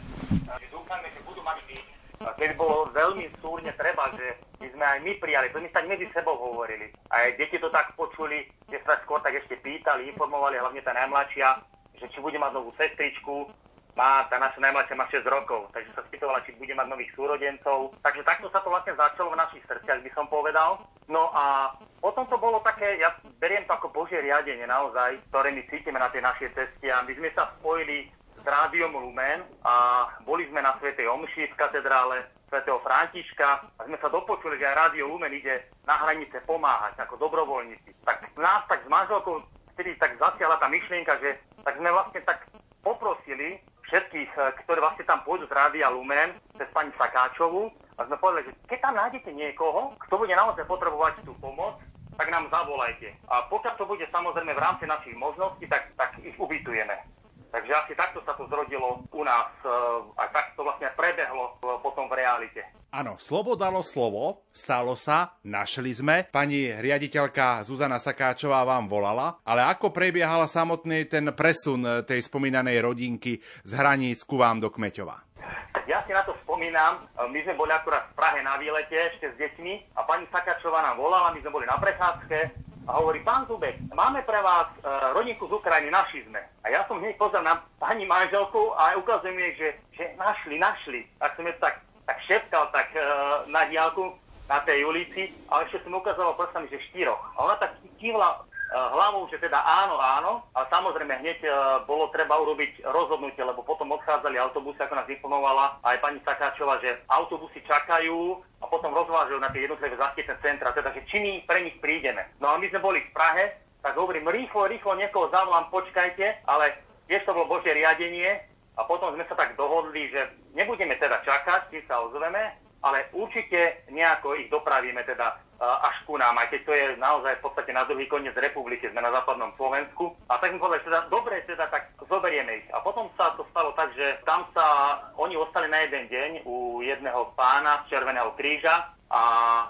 Speaker 17: byť keď bolo veľmi súrne treba, že my sme aj my prijali, to my sa medzi sebou hovorili. A aj deti to tak počuli, že sa skôr tak ešte pýtali, informovali, hlavne tá najmladšia, že či bude mať novú sestričku, má, tá naša najmladšia má 6 rokov, takže sa spýtovala, či bude mať nových súrodencov. Takže takto sa to vlastne začalo v našich srdciach, by som povedal. No a potom to bolo také, ja beriem to ako Božie riadenie naozaj, ktoré my cítime na tej našej ceste a my sme sa spojili s rádiom Lumen a boli sme na Svetej Omši v katedrále svätého Františka a sme sa dopočuli, že aj Rádio Lumen ide na hranice pomáhať ako dobrovoľníci. Tak nás tak s manželkou vtedy tak zasiahla tá myšlienka, že tak sme vlastne tak poprosili všetkých, eh, ktorí vlastne tam pôjdu z Rádia Lumen, cez pani Sakáčovu, a sme povedali, že keď tam nájdete niekoho, kto bude naozaj potrebovať tú pomoc, tak nám zavolajte. A pokiaľ to bude samozrejme v rámci našich možností, tak, tak ich ubytujeme. Takže asi takto sa to zrodilo u nás eh, a tak to vlastne prebehlo eh, potom v realite.
Speaker 1: Áno, slovo dalo slovo, stalo sa, našli sme. Pani riaditeľka Zuzana Sakáčová vám volala, ale ako prebiehal samotný ten presun eh, tej spomínanej rodinky z hraníc ku vám do Kmeťova?
Speaker 17: Ja si na to spomínam, my sme boli akurát v Prahe na výlete ešte s deťmi a pani Sakáčová nám volala, my sme boli na prechádzke a hovorí, pán Zubek, máme pre vás e, rodinku z Ukrajiny, naši sme. A ja som hneď pozrel na pani manželku a ukazujem jej, že, že našli, našli. Tak som je tak, tak šepkal tak e, na diálku na tej ulici a ešte som ukázal prstami, že štyroch. A ona tak kývla hlavou, že teda áno, áno, a samozrejme hneď eh, bolo treba urobiť rozhodnutie, lebo potom odchádzali autobusy, ako nás informovala aj pani Sakáčová, že autobusy čakajú a potom rozvážajú na tie jednotlivé zachytné centra, teda že či my pre nich prídeme. No a my sme boli v Prahe, tak hovorím, rýchlo, rýchlo niekoho zavolám, počkajte, ale tiež to bolo Božie riadenie a potom sme sa tak dohodli, že nebudeme teda čakať, či sa ozveme, ale určite nejako ich dopravíme teda až ku nám, aj keď to je naozaj v podstate na druhý koniec republiky, sme na západnom Slovensku. A tak mi povedali, teda dobre, teda tak zoberieme ich. A potom sa to stalo tak, že tam sa oni ostali na jeden deň u jedného pána z Červeného kríža a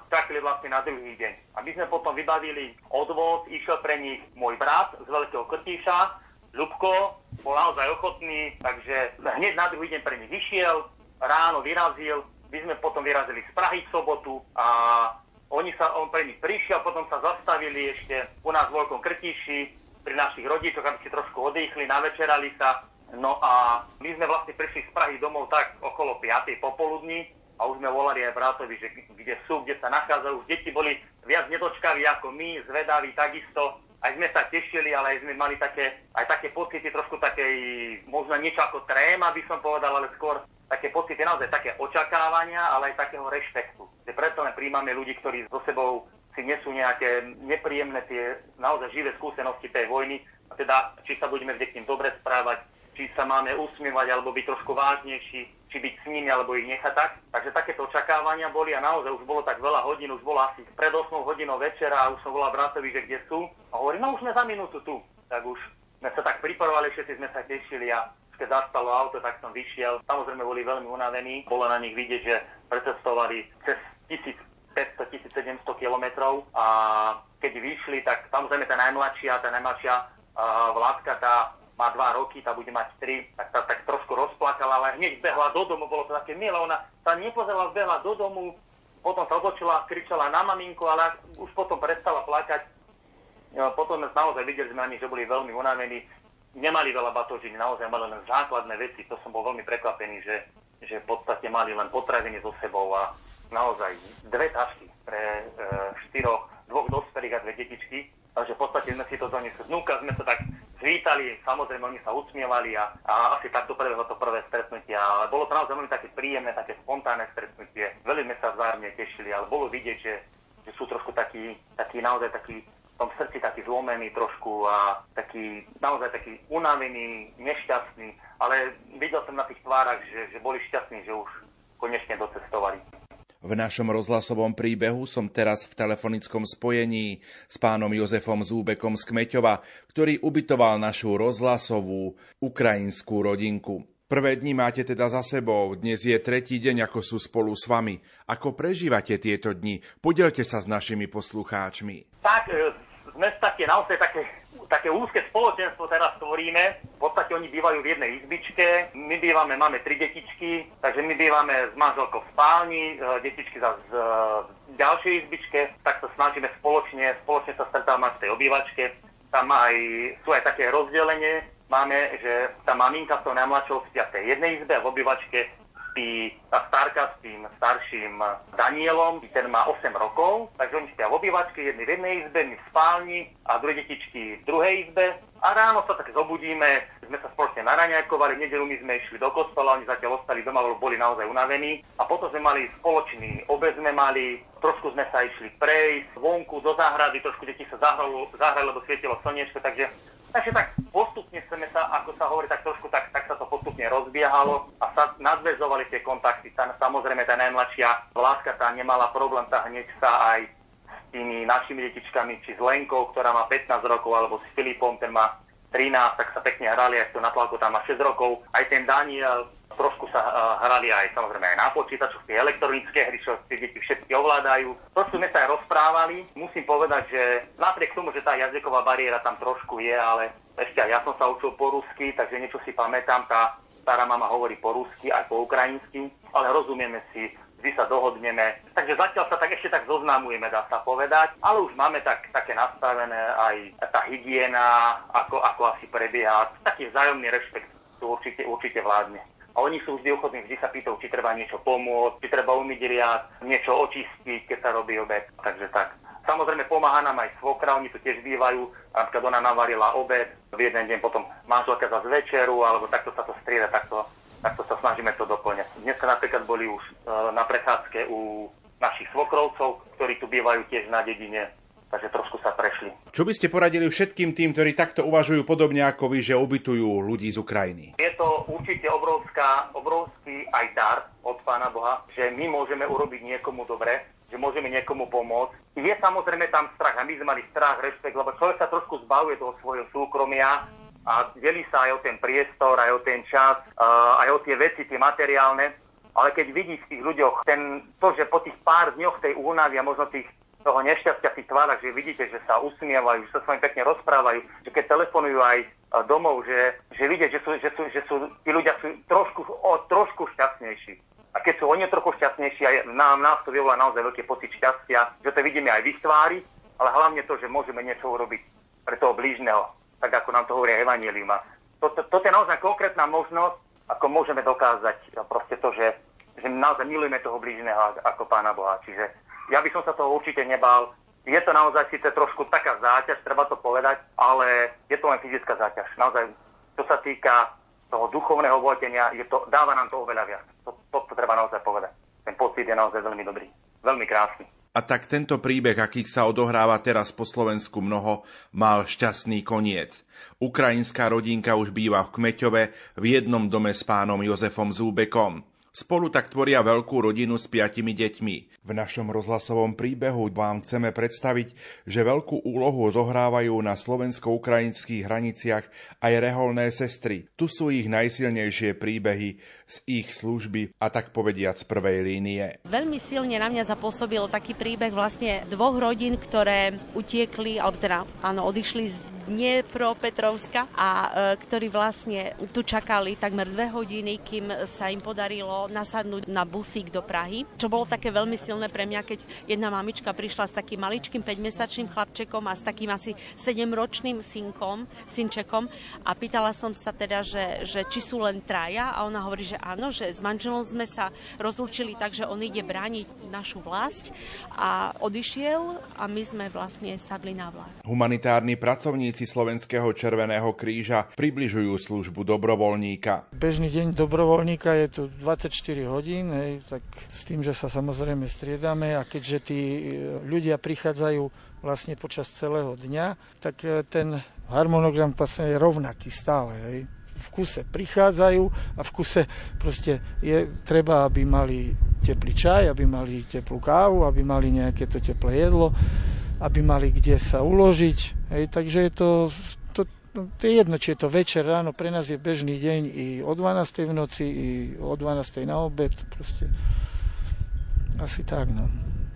Speaker 17: čakali vlastne na druhý deň. A my sme potom vybavili odvod, išiel pre nich môj brat z Veľkého Krtíša, Ľubko, bol naozaj ochotný, takže hneď na druhý deň pre nich vyšiel, ráno vyrazil, my sme potom vyrazili z Prahy v sobotu a oni sa, on pre nich prišiel, potom sa zastavili ešte u nás v Veľkom Krtiši pri našich rodičoch, aby si trošku odýchli, navečerali sa. No a my sme vlastne prišli z Prahy domov tak okolo 5. popoludní a už sme volali aj bratovi, že kde sú, kde sa nachádzajú. Už deti boli viac nedočkaví ako my, zvedaví takisto. Aj sme sa tešili, ale aj sme mali také, aj také pocity trošku takej, možno niečo ako tréma by som povedal, ale skôr také pocity, naozaj také očakávania, ale aj takého rešpektu. Že preto len príjmame ľudí, ktorí so sebou si nesú nejaké nepríjemné tie naozaj živé skúsenosti tej vojny. A teda, či sa budeme vždy k ním dobre správať, či sa máme usmievať, alebo byť trošku vážnejší, či byť s nimi, alebo ich nechať tak. Takže takéto očakávania boli a naozaj už bolo tak veľa hodín, už bolo asi pred 8 hodinou večera a už som volal bratovi, že kde sú. A hovorí, no už sme za minútu tu. Tak už sme sa tak pripravovali, všetci sme sa tešili a keď zastalo auto, tak som vyšiel. Samozrejme boli veľmi unavení. Bolo na nich vidieť, že precestovali cez 1500-1700 kilometrov a keď vyšli, tak samozrejme tá najmladšia, tá najmladšia uh, vládka, tá má dva roky, tá bude mať tri, tak tá tak trošku rozplakala, ale hneď behla do domu, bolo to také milé, ona sa nepozerala, behla do domu, potom sa otočila, kričala na maminku, ale už potom prestala plakať. Potom sme naozaj videli sme na nich, že boli veľmi unavení nemali veľa batožín, naozaj mali len základné veci. To som bol veľmi prekvapený, že, že v podstate mali len potraviny so sebou a naozaj dve tašky pre e, štyroch, dvoch dospelých a dve detičky. Takže v podstate sme si to donesli znúka, sme sa tak zvítali, samozrejme oni sa usmievali a, a asi takto prebehlo to prvé stretnutie. Ale bolo to naozaj veľmi také príjemné, také spontánne stretnutie. Veľmi sme sa vzájomne tešili, ale bolo vidieť, že, že sú trošku takí, takí naozaj takí tom srdci taký zlomený trošku a taký, naozaj taký unavený, nešťastný, ale videl som na tých tvárach, že, že boli šťastní, že už konečne docestovali.
Speaker 1: V našom rozhlasovom príbehu som teraz v telefonickom spojení s pánom Jozefom Zúbekom z Kmeťova, ktorý ubytoval našu rozhlasovú ukrajinskú rodinku. Prvé dni máte teda za sebou, dnes je tretí deň, ako sú spolu s vami. Ako prežívate tieto dni? Podelte sa s našimi poslucháčmi.
Speaker 17: Tak, e, sme také naozaj také, také úzke spoločenstvo teraz tvoríme. V podstate oni bývajú v jednej izbičke, my bývame, máme tri detičky, takže my bývame s manželkou v spálni, e, detičky za z, e, v ďalšej izbičke, tak sa snažíme spoločne, spoločne sa stretávať v tej obývačke. Tam aj, sú aj také rozdelenie, máme, že tá maminka s tou najmladšou spia v tej jednej izbe a v obývačke spí starka s tým starším Danielom, ten má 8 rokov, takže oni spia v obývačke, jedni v jednej izbe, my v spálni a druhé detičky v druhej izbe. A ráno sa tak zobudíme, sme sa spoločne naraňajkovali, v nedelu my sme išli do kostola, oni zatiaľ ostali doma, lebo boli naozaj unavení. A potom sme mali spoločný obed, sme mali, trošku sme sa išli prejsť vonku do záhrady, trošku deti sa zahrali, zahrali lebo svietilo slnečko, takže Takže tak postupne sme sa, ako sa hovorí, tak trošku tak, tak sa to postupne rozbiehalo a sa nadvezovali tie kontakty. Tá, samozrejme tá najmladšia láska tá nemala problém, tá hneď sa aj s tými našimi detičkami, či s Lenkou, ktorá má 15 rokov, alebo s Filipom, ten má 13, tak sa pekne hrali, aj na tlaku tam má 6 rokov. Aj ten Daniel, trošku sa uh, hrali aj samozrejme aj na počítačoch, tie elektronické hry, čo tie deti všetky ovládajú. Trošku sme sa aj rozprávali. Musím povedať, že napriek tomu, že tá jazyková bariéra tam trošku je, ale ešte aj ja som sa učil po rusky, takže niečo si pamätám. Tá stará mama hovorí po rusky aj po ukrajinsky, ale rozumieme si, vždy sa dohodneme. Takže zatiaľ sa tak ešte tak zoznamujeme, dá sa povedať, ale už máme tak, také nastavené aj tá hygiena, ako, ako asi prebieha. Taký vzájomný rešpekt tu určite, určite vládne. A oni sú vždy ochotní, vždy sa pýtajú, či treba niečo pomôcť, či treba umyť riad, niečo očistiť, keď sa robí obed. Takže tak. Samozrejme pomáha nám aj svokra, oni tu tiež bývajú, napríklad ona navarila obed, v jeden deň potom manželka za večeru, alebo takto sa to strieda, takto, takto sa snažíme to doplňať. Dneska napríklad boli už e, na prechádzke u našich svokrovcov, ktorí tu bývajú tiež na dedine, takže trošku sa prešli.
Speaker 1: Čo by ste poradili všetkým tým, ktorí takto uvažujú podobne ako vy, že ubytujú ľudí z Ukrajiny?
Speaker 17: Je to určite obrovská, obrovský aj dar od Pána Boha, že my môžeme urobiť niekomu dobre, že môžeme niekomu pomôcť. Je samozrejme tam strach a my sme mali strach, rešpekt, lebo človek sa trošku zbavuje toho svojho súkromia a delí sa aj o ten priestor, aj o ten čas, aj o tie veci, tie materiálne. Ale keď vidí v tých ľuďoch ten, to, že po tých pár dňoch tej únavy a možno tých toho nešťastia v tých tvárach, že vidíte, že sa usmievajú, že sa s vami pekne rozprávajú, že keď telefonujú aj domov, že, že vidia, že sú, že sú, že sú, tí ľudia sú trošku, o, trošku šťastnejší. A keď sú oni trochu šťastnejší, aj nám, nás to vyvolá naozaj veľký pocit šťastia, že to vidíme aj v ich tvári, ale hlavne to, že môžeme niečo urobiť pre toho blížneho, tak ako nám to hovorí Evangelium. Toto to, to je naozaj konkrétna možnosť, ako môžeme dokázať proste to, že, že naozaj milujeme toho blížneho ako Pána Boha. Čiže ja by som sa toho určite nebal. Je to naozaj síce trošku taká záťaž, treba to povedať, ale je to len fyzická záťaž. Naozaj, čo sa týka toho duchovného vojtenia, je to, dáva nám to oveľa viac. To, to, to treba naozaj povedať. Ten pocit je naozaj veľmi dobrý. Veľmi krásny.
Speaker 1: A tak tento príbeh, akých sa odohráva teraz po Slovensku mnoho, mal šťastný koniec. Ukrajinská rodinka už býva v Kmeťove v jednom dome s pánom Jozefom Zúbekom. Spolu tak tvoria veľkú rodinu s piatimi deťmi. V našom rozhlasovom príbehu vám chceme predstaviť, že veľkú úlohu zohrávajú na slovensko-ukrajinských hraniciach aj reholné sestry. Tu sú ich najsilnejšie príbehy z ich služby a tak povediať z prvej línie.
Speaker 18: Veľmi silne na mňa zapôsobil taký príbeh vlastne dvoch rodín, ktoré utiekli, alebo teda áno, odišli z Dniepropetrovska a e, ktorí vlastne tu čakali takmer dve hodiny, kým sa im podarilo nasadnúť na busík do Prahy, čo bolo také veľmi silné pre mňa, keď jedna mamička prišla s takým maličkým 5-mesačným chlapčekom a s takým asi 7-ročným synkom, synčekom a pýtala som sa teda, že, že či sú len traja a ona hovorí, že áno, že s manželom sme sa rozlúčili tak, že on ide brániť našu vlast a odišiel a my sme vlastne sadli na vlast.
Speaker 1: Humanitárni pracovníci Pracovníci Slovenského Červeného kríža približujú službu dobrovoľníka.
Speaker 15: Bežný deň dobrovoľníka je tu 24 hodín, hej, tak s tým, že sa samozrejme striedame a keďže tí e, ľudia prichádzajú vlastne počas celého dňa, tak e, ten harmonogram vlastne je rovnaký stále. Hej v kuse prichádzajú a v kuse proste je treba, aby mali teplý čaj, aby mali teplú kávu, aby mali nejaké to teplé jedlo aby mali kde sa uložiť. Hej, takže je to, to, no, to je jedno, či je to večer, ráno, pre nás je bežný deň i o 12. v noci, i o 12. na obed, proste asi tak, no.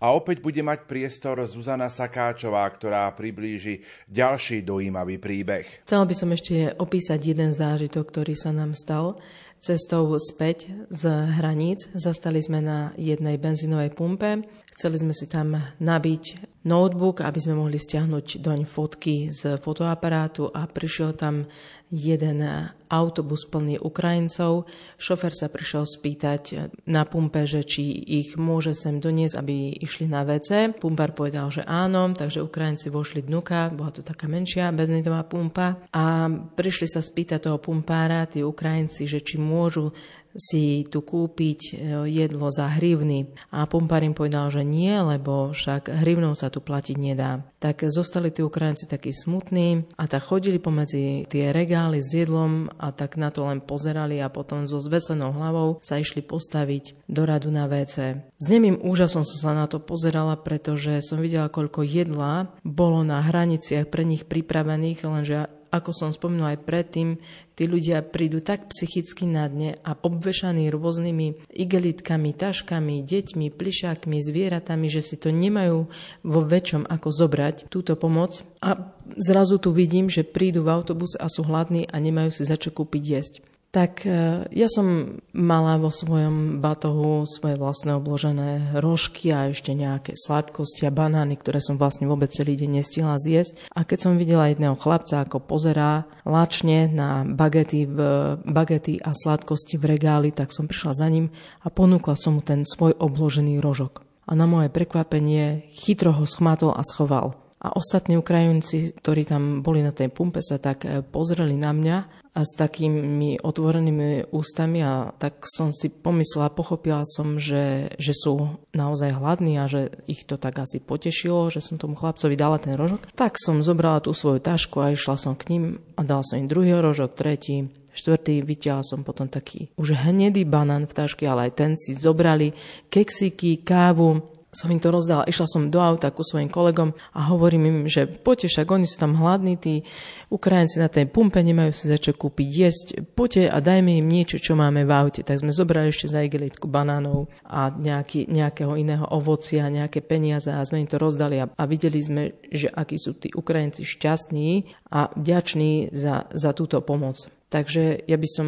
Speaker 1: A opäť bude mať priestor Zuzana Sakáčová, ktorá priblíži ďalší dojímavý príbeh.
Speaker 11: Chcela by som ešte opísať jeden zážitok, ktorý sa nám stal. cestou späť z hraníc. Zastali sme na jednej benzínovej pumpe. Chceli sme si tam nabiť notebook, aby sme mohli stiahnuť doň fotky z fotoaparátu a prišiel tam jeden autobus plný Ukrajincov. Šofer sa prišiel spýtať na pumpe, že či ich môže sem doniesť, aby išli na WC. Pumpár povedal, že áno, takže Ukrajinci vošli dnuka, bola to taká menšia beznidová pumpa a prišli sa spýtať toho pumpára, tí Ukrajinci, že či môžu si tu kúpiť e, jedlo za hrivny. A pumpár im povedal, že nie, lebo však hrivnou sa tu platiť nedá. Tak zostali tí Ukrajinci takí smutní a tak chodili pomedzi tie regály s jedlom a tak na to len pozerali a potom so zvesenou hlavou sa išli postaviť do radu na WC. S nemým úžasom som sa na to pozerala, pretože som videla, koľko jedla bolo na hraniciach pre nich pripravených, lenže ako som spomínal aj predtým, tí ľudia prídu tak psychicky na dne a obvešaní rôznymi igelitkami, taškami, deťmi, plišákmi, zvieratami, že si to nemajú vo väčšom ako zobrať túto pomoc. A zrazu tu vidím, že prídu v autobus a sú hladní a nemajú si za čo kúpiť jesť tak e, ja som mala vo svojom batohu svoje vlastné obložené rožky a ešte nejaké sladkosti a banány, ktoré som vlastne vôbec celý deň nestihla zjesť. A keď som videla jedného chlapca, ako pozerá lačne na bagety, v, bagety a sladkosti v regáli, tak som prišla za ním a ponúkla som mu ten svoj obložený rožok. A na moje prekvapenie chytro ho schmatol a schoval. A ostatní Ukrajinci, ktorí tam boli na tej pumpe, sa tak e, pozreli na mňa a s takými otvorenými ústami a tak som si pomyslela, pochopila som, že, že sú naozaj hladní a že ich to tak asi potešilo, že som tomu chlapcovi dala ten rožok. Tak som zobrala tú svoju tašku a išla som k ním a dala som im druhý rožok, tretí, štvrtý, vytiahla som potom taký už hnedý banán v taške, ale aj ten si zobrali, keksiky, kávu, som im to rozdala. Išla som do auta ku svojim kolegom a hovorím im, že poďte, však oni sú tam hladní, tí Ukrajinci na tej pumpe nemajú si za čo kúpiť jesť. Poďte a dajme im niečo, čo máme v aute. Tak sme zobrali ešte za igelitku banánov a nejaký, nejakého iného ovocia, nejaké peniaze a sme im to rozdali a, a videli sme, že akí sú tí Ukrajinci šťastní a vďační za, za túto pomoc. Takže ja by som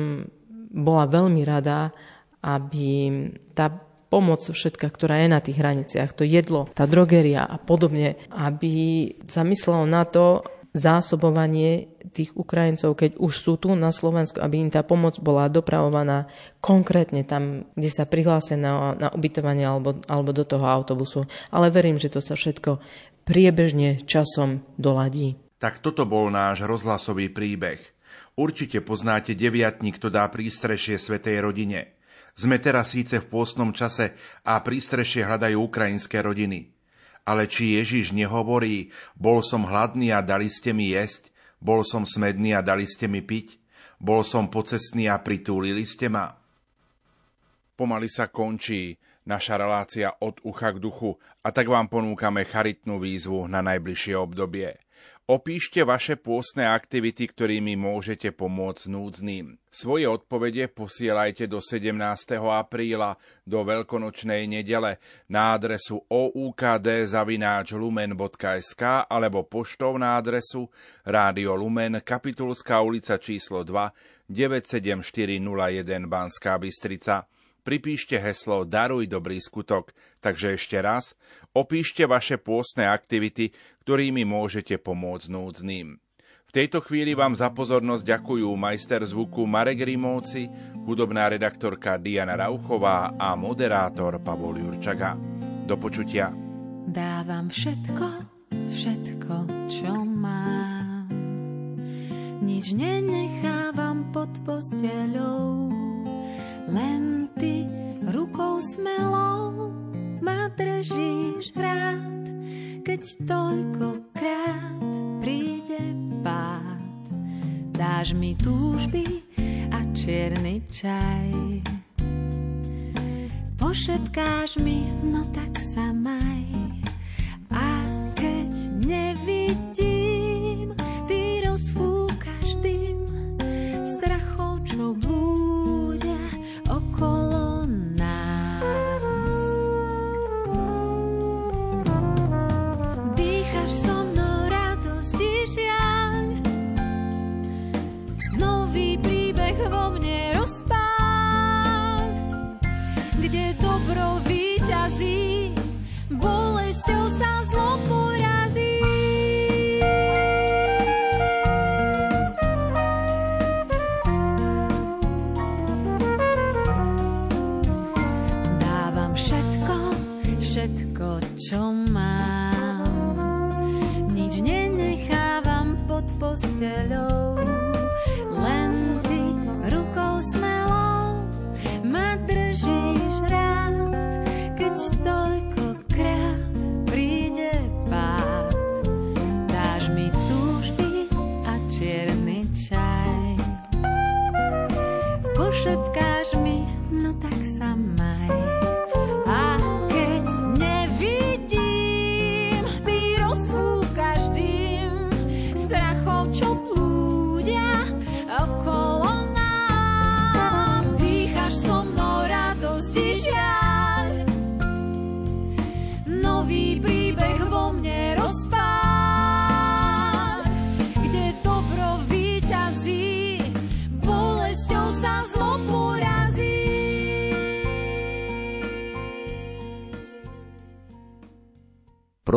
Speaker 11: bola veľmi rada, aby tá pomoc všetka, ktorá je na tých hraniciach, to jedlo, tá drogeria a podobne, aby sa myslelo na to, zásobovanie tých Ukrajincov, keď už sú tu na Slovensku, aby im tá pomoc bola dopravovaná konkrétne tam, kde sa prihlásia na, na ubytovanie alebo, alebo do toho autobusu. Ale verím, že to sa všetko priebežne časom doladí.
Speaker 1: Tak toto bol náš rozhlasový príbeh. Určite poznáte deviatník, kto dá prístrešie Svetej rodine. Sme teraz síce v pôstnom čase a prístrešie hľadajú ukrajinské rodiny. Ale či Ježiš nehovorí, bol som hladný a dali ste mi jesť, bol som smedný a dali ste mi piť, bol som pocestný a pritúlili ste ma? Pomaly sa končí naša relácia od ucha k duchu a tak vám ponúkame charitnú výzvu na najbližšie obdobie. Opíšte vaše pôstne aktivity, ktorými môžete pomôcť núdznym. Svoje odpovede posielajte do 17. apríla do veľkonočnej nedele na adresu oukd.lumen.sk alebo poštou na adresu Rádio Lumen, Kapitulská ulica číslo 2, 97401 Banská Bystrica pripíšte heslo Daruj dobrý skutok. Takže ešte raz, opíšte vaše pôstne aktivity, ktorými môžete pomôcť núdznym. V tejto chvíli vám za pozornosť ďakujú majster zvuku Marek Rimovci, hudobná redaktorka Diana Rauchová a moderátor Pavol Jurčaga. Do počutia.
Speaker 19: Dávam všetko, všetko, čo mám. Nič nenechávam pod posteľou len ty rukou smelou ma držíš rád, keď toľkokrát príde pád. Dáš mi túžby a čierny čaj. Pošetkáš mi, no tak sa maj. A keď nevidím,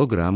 Speaker 20: программ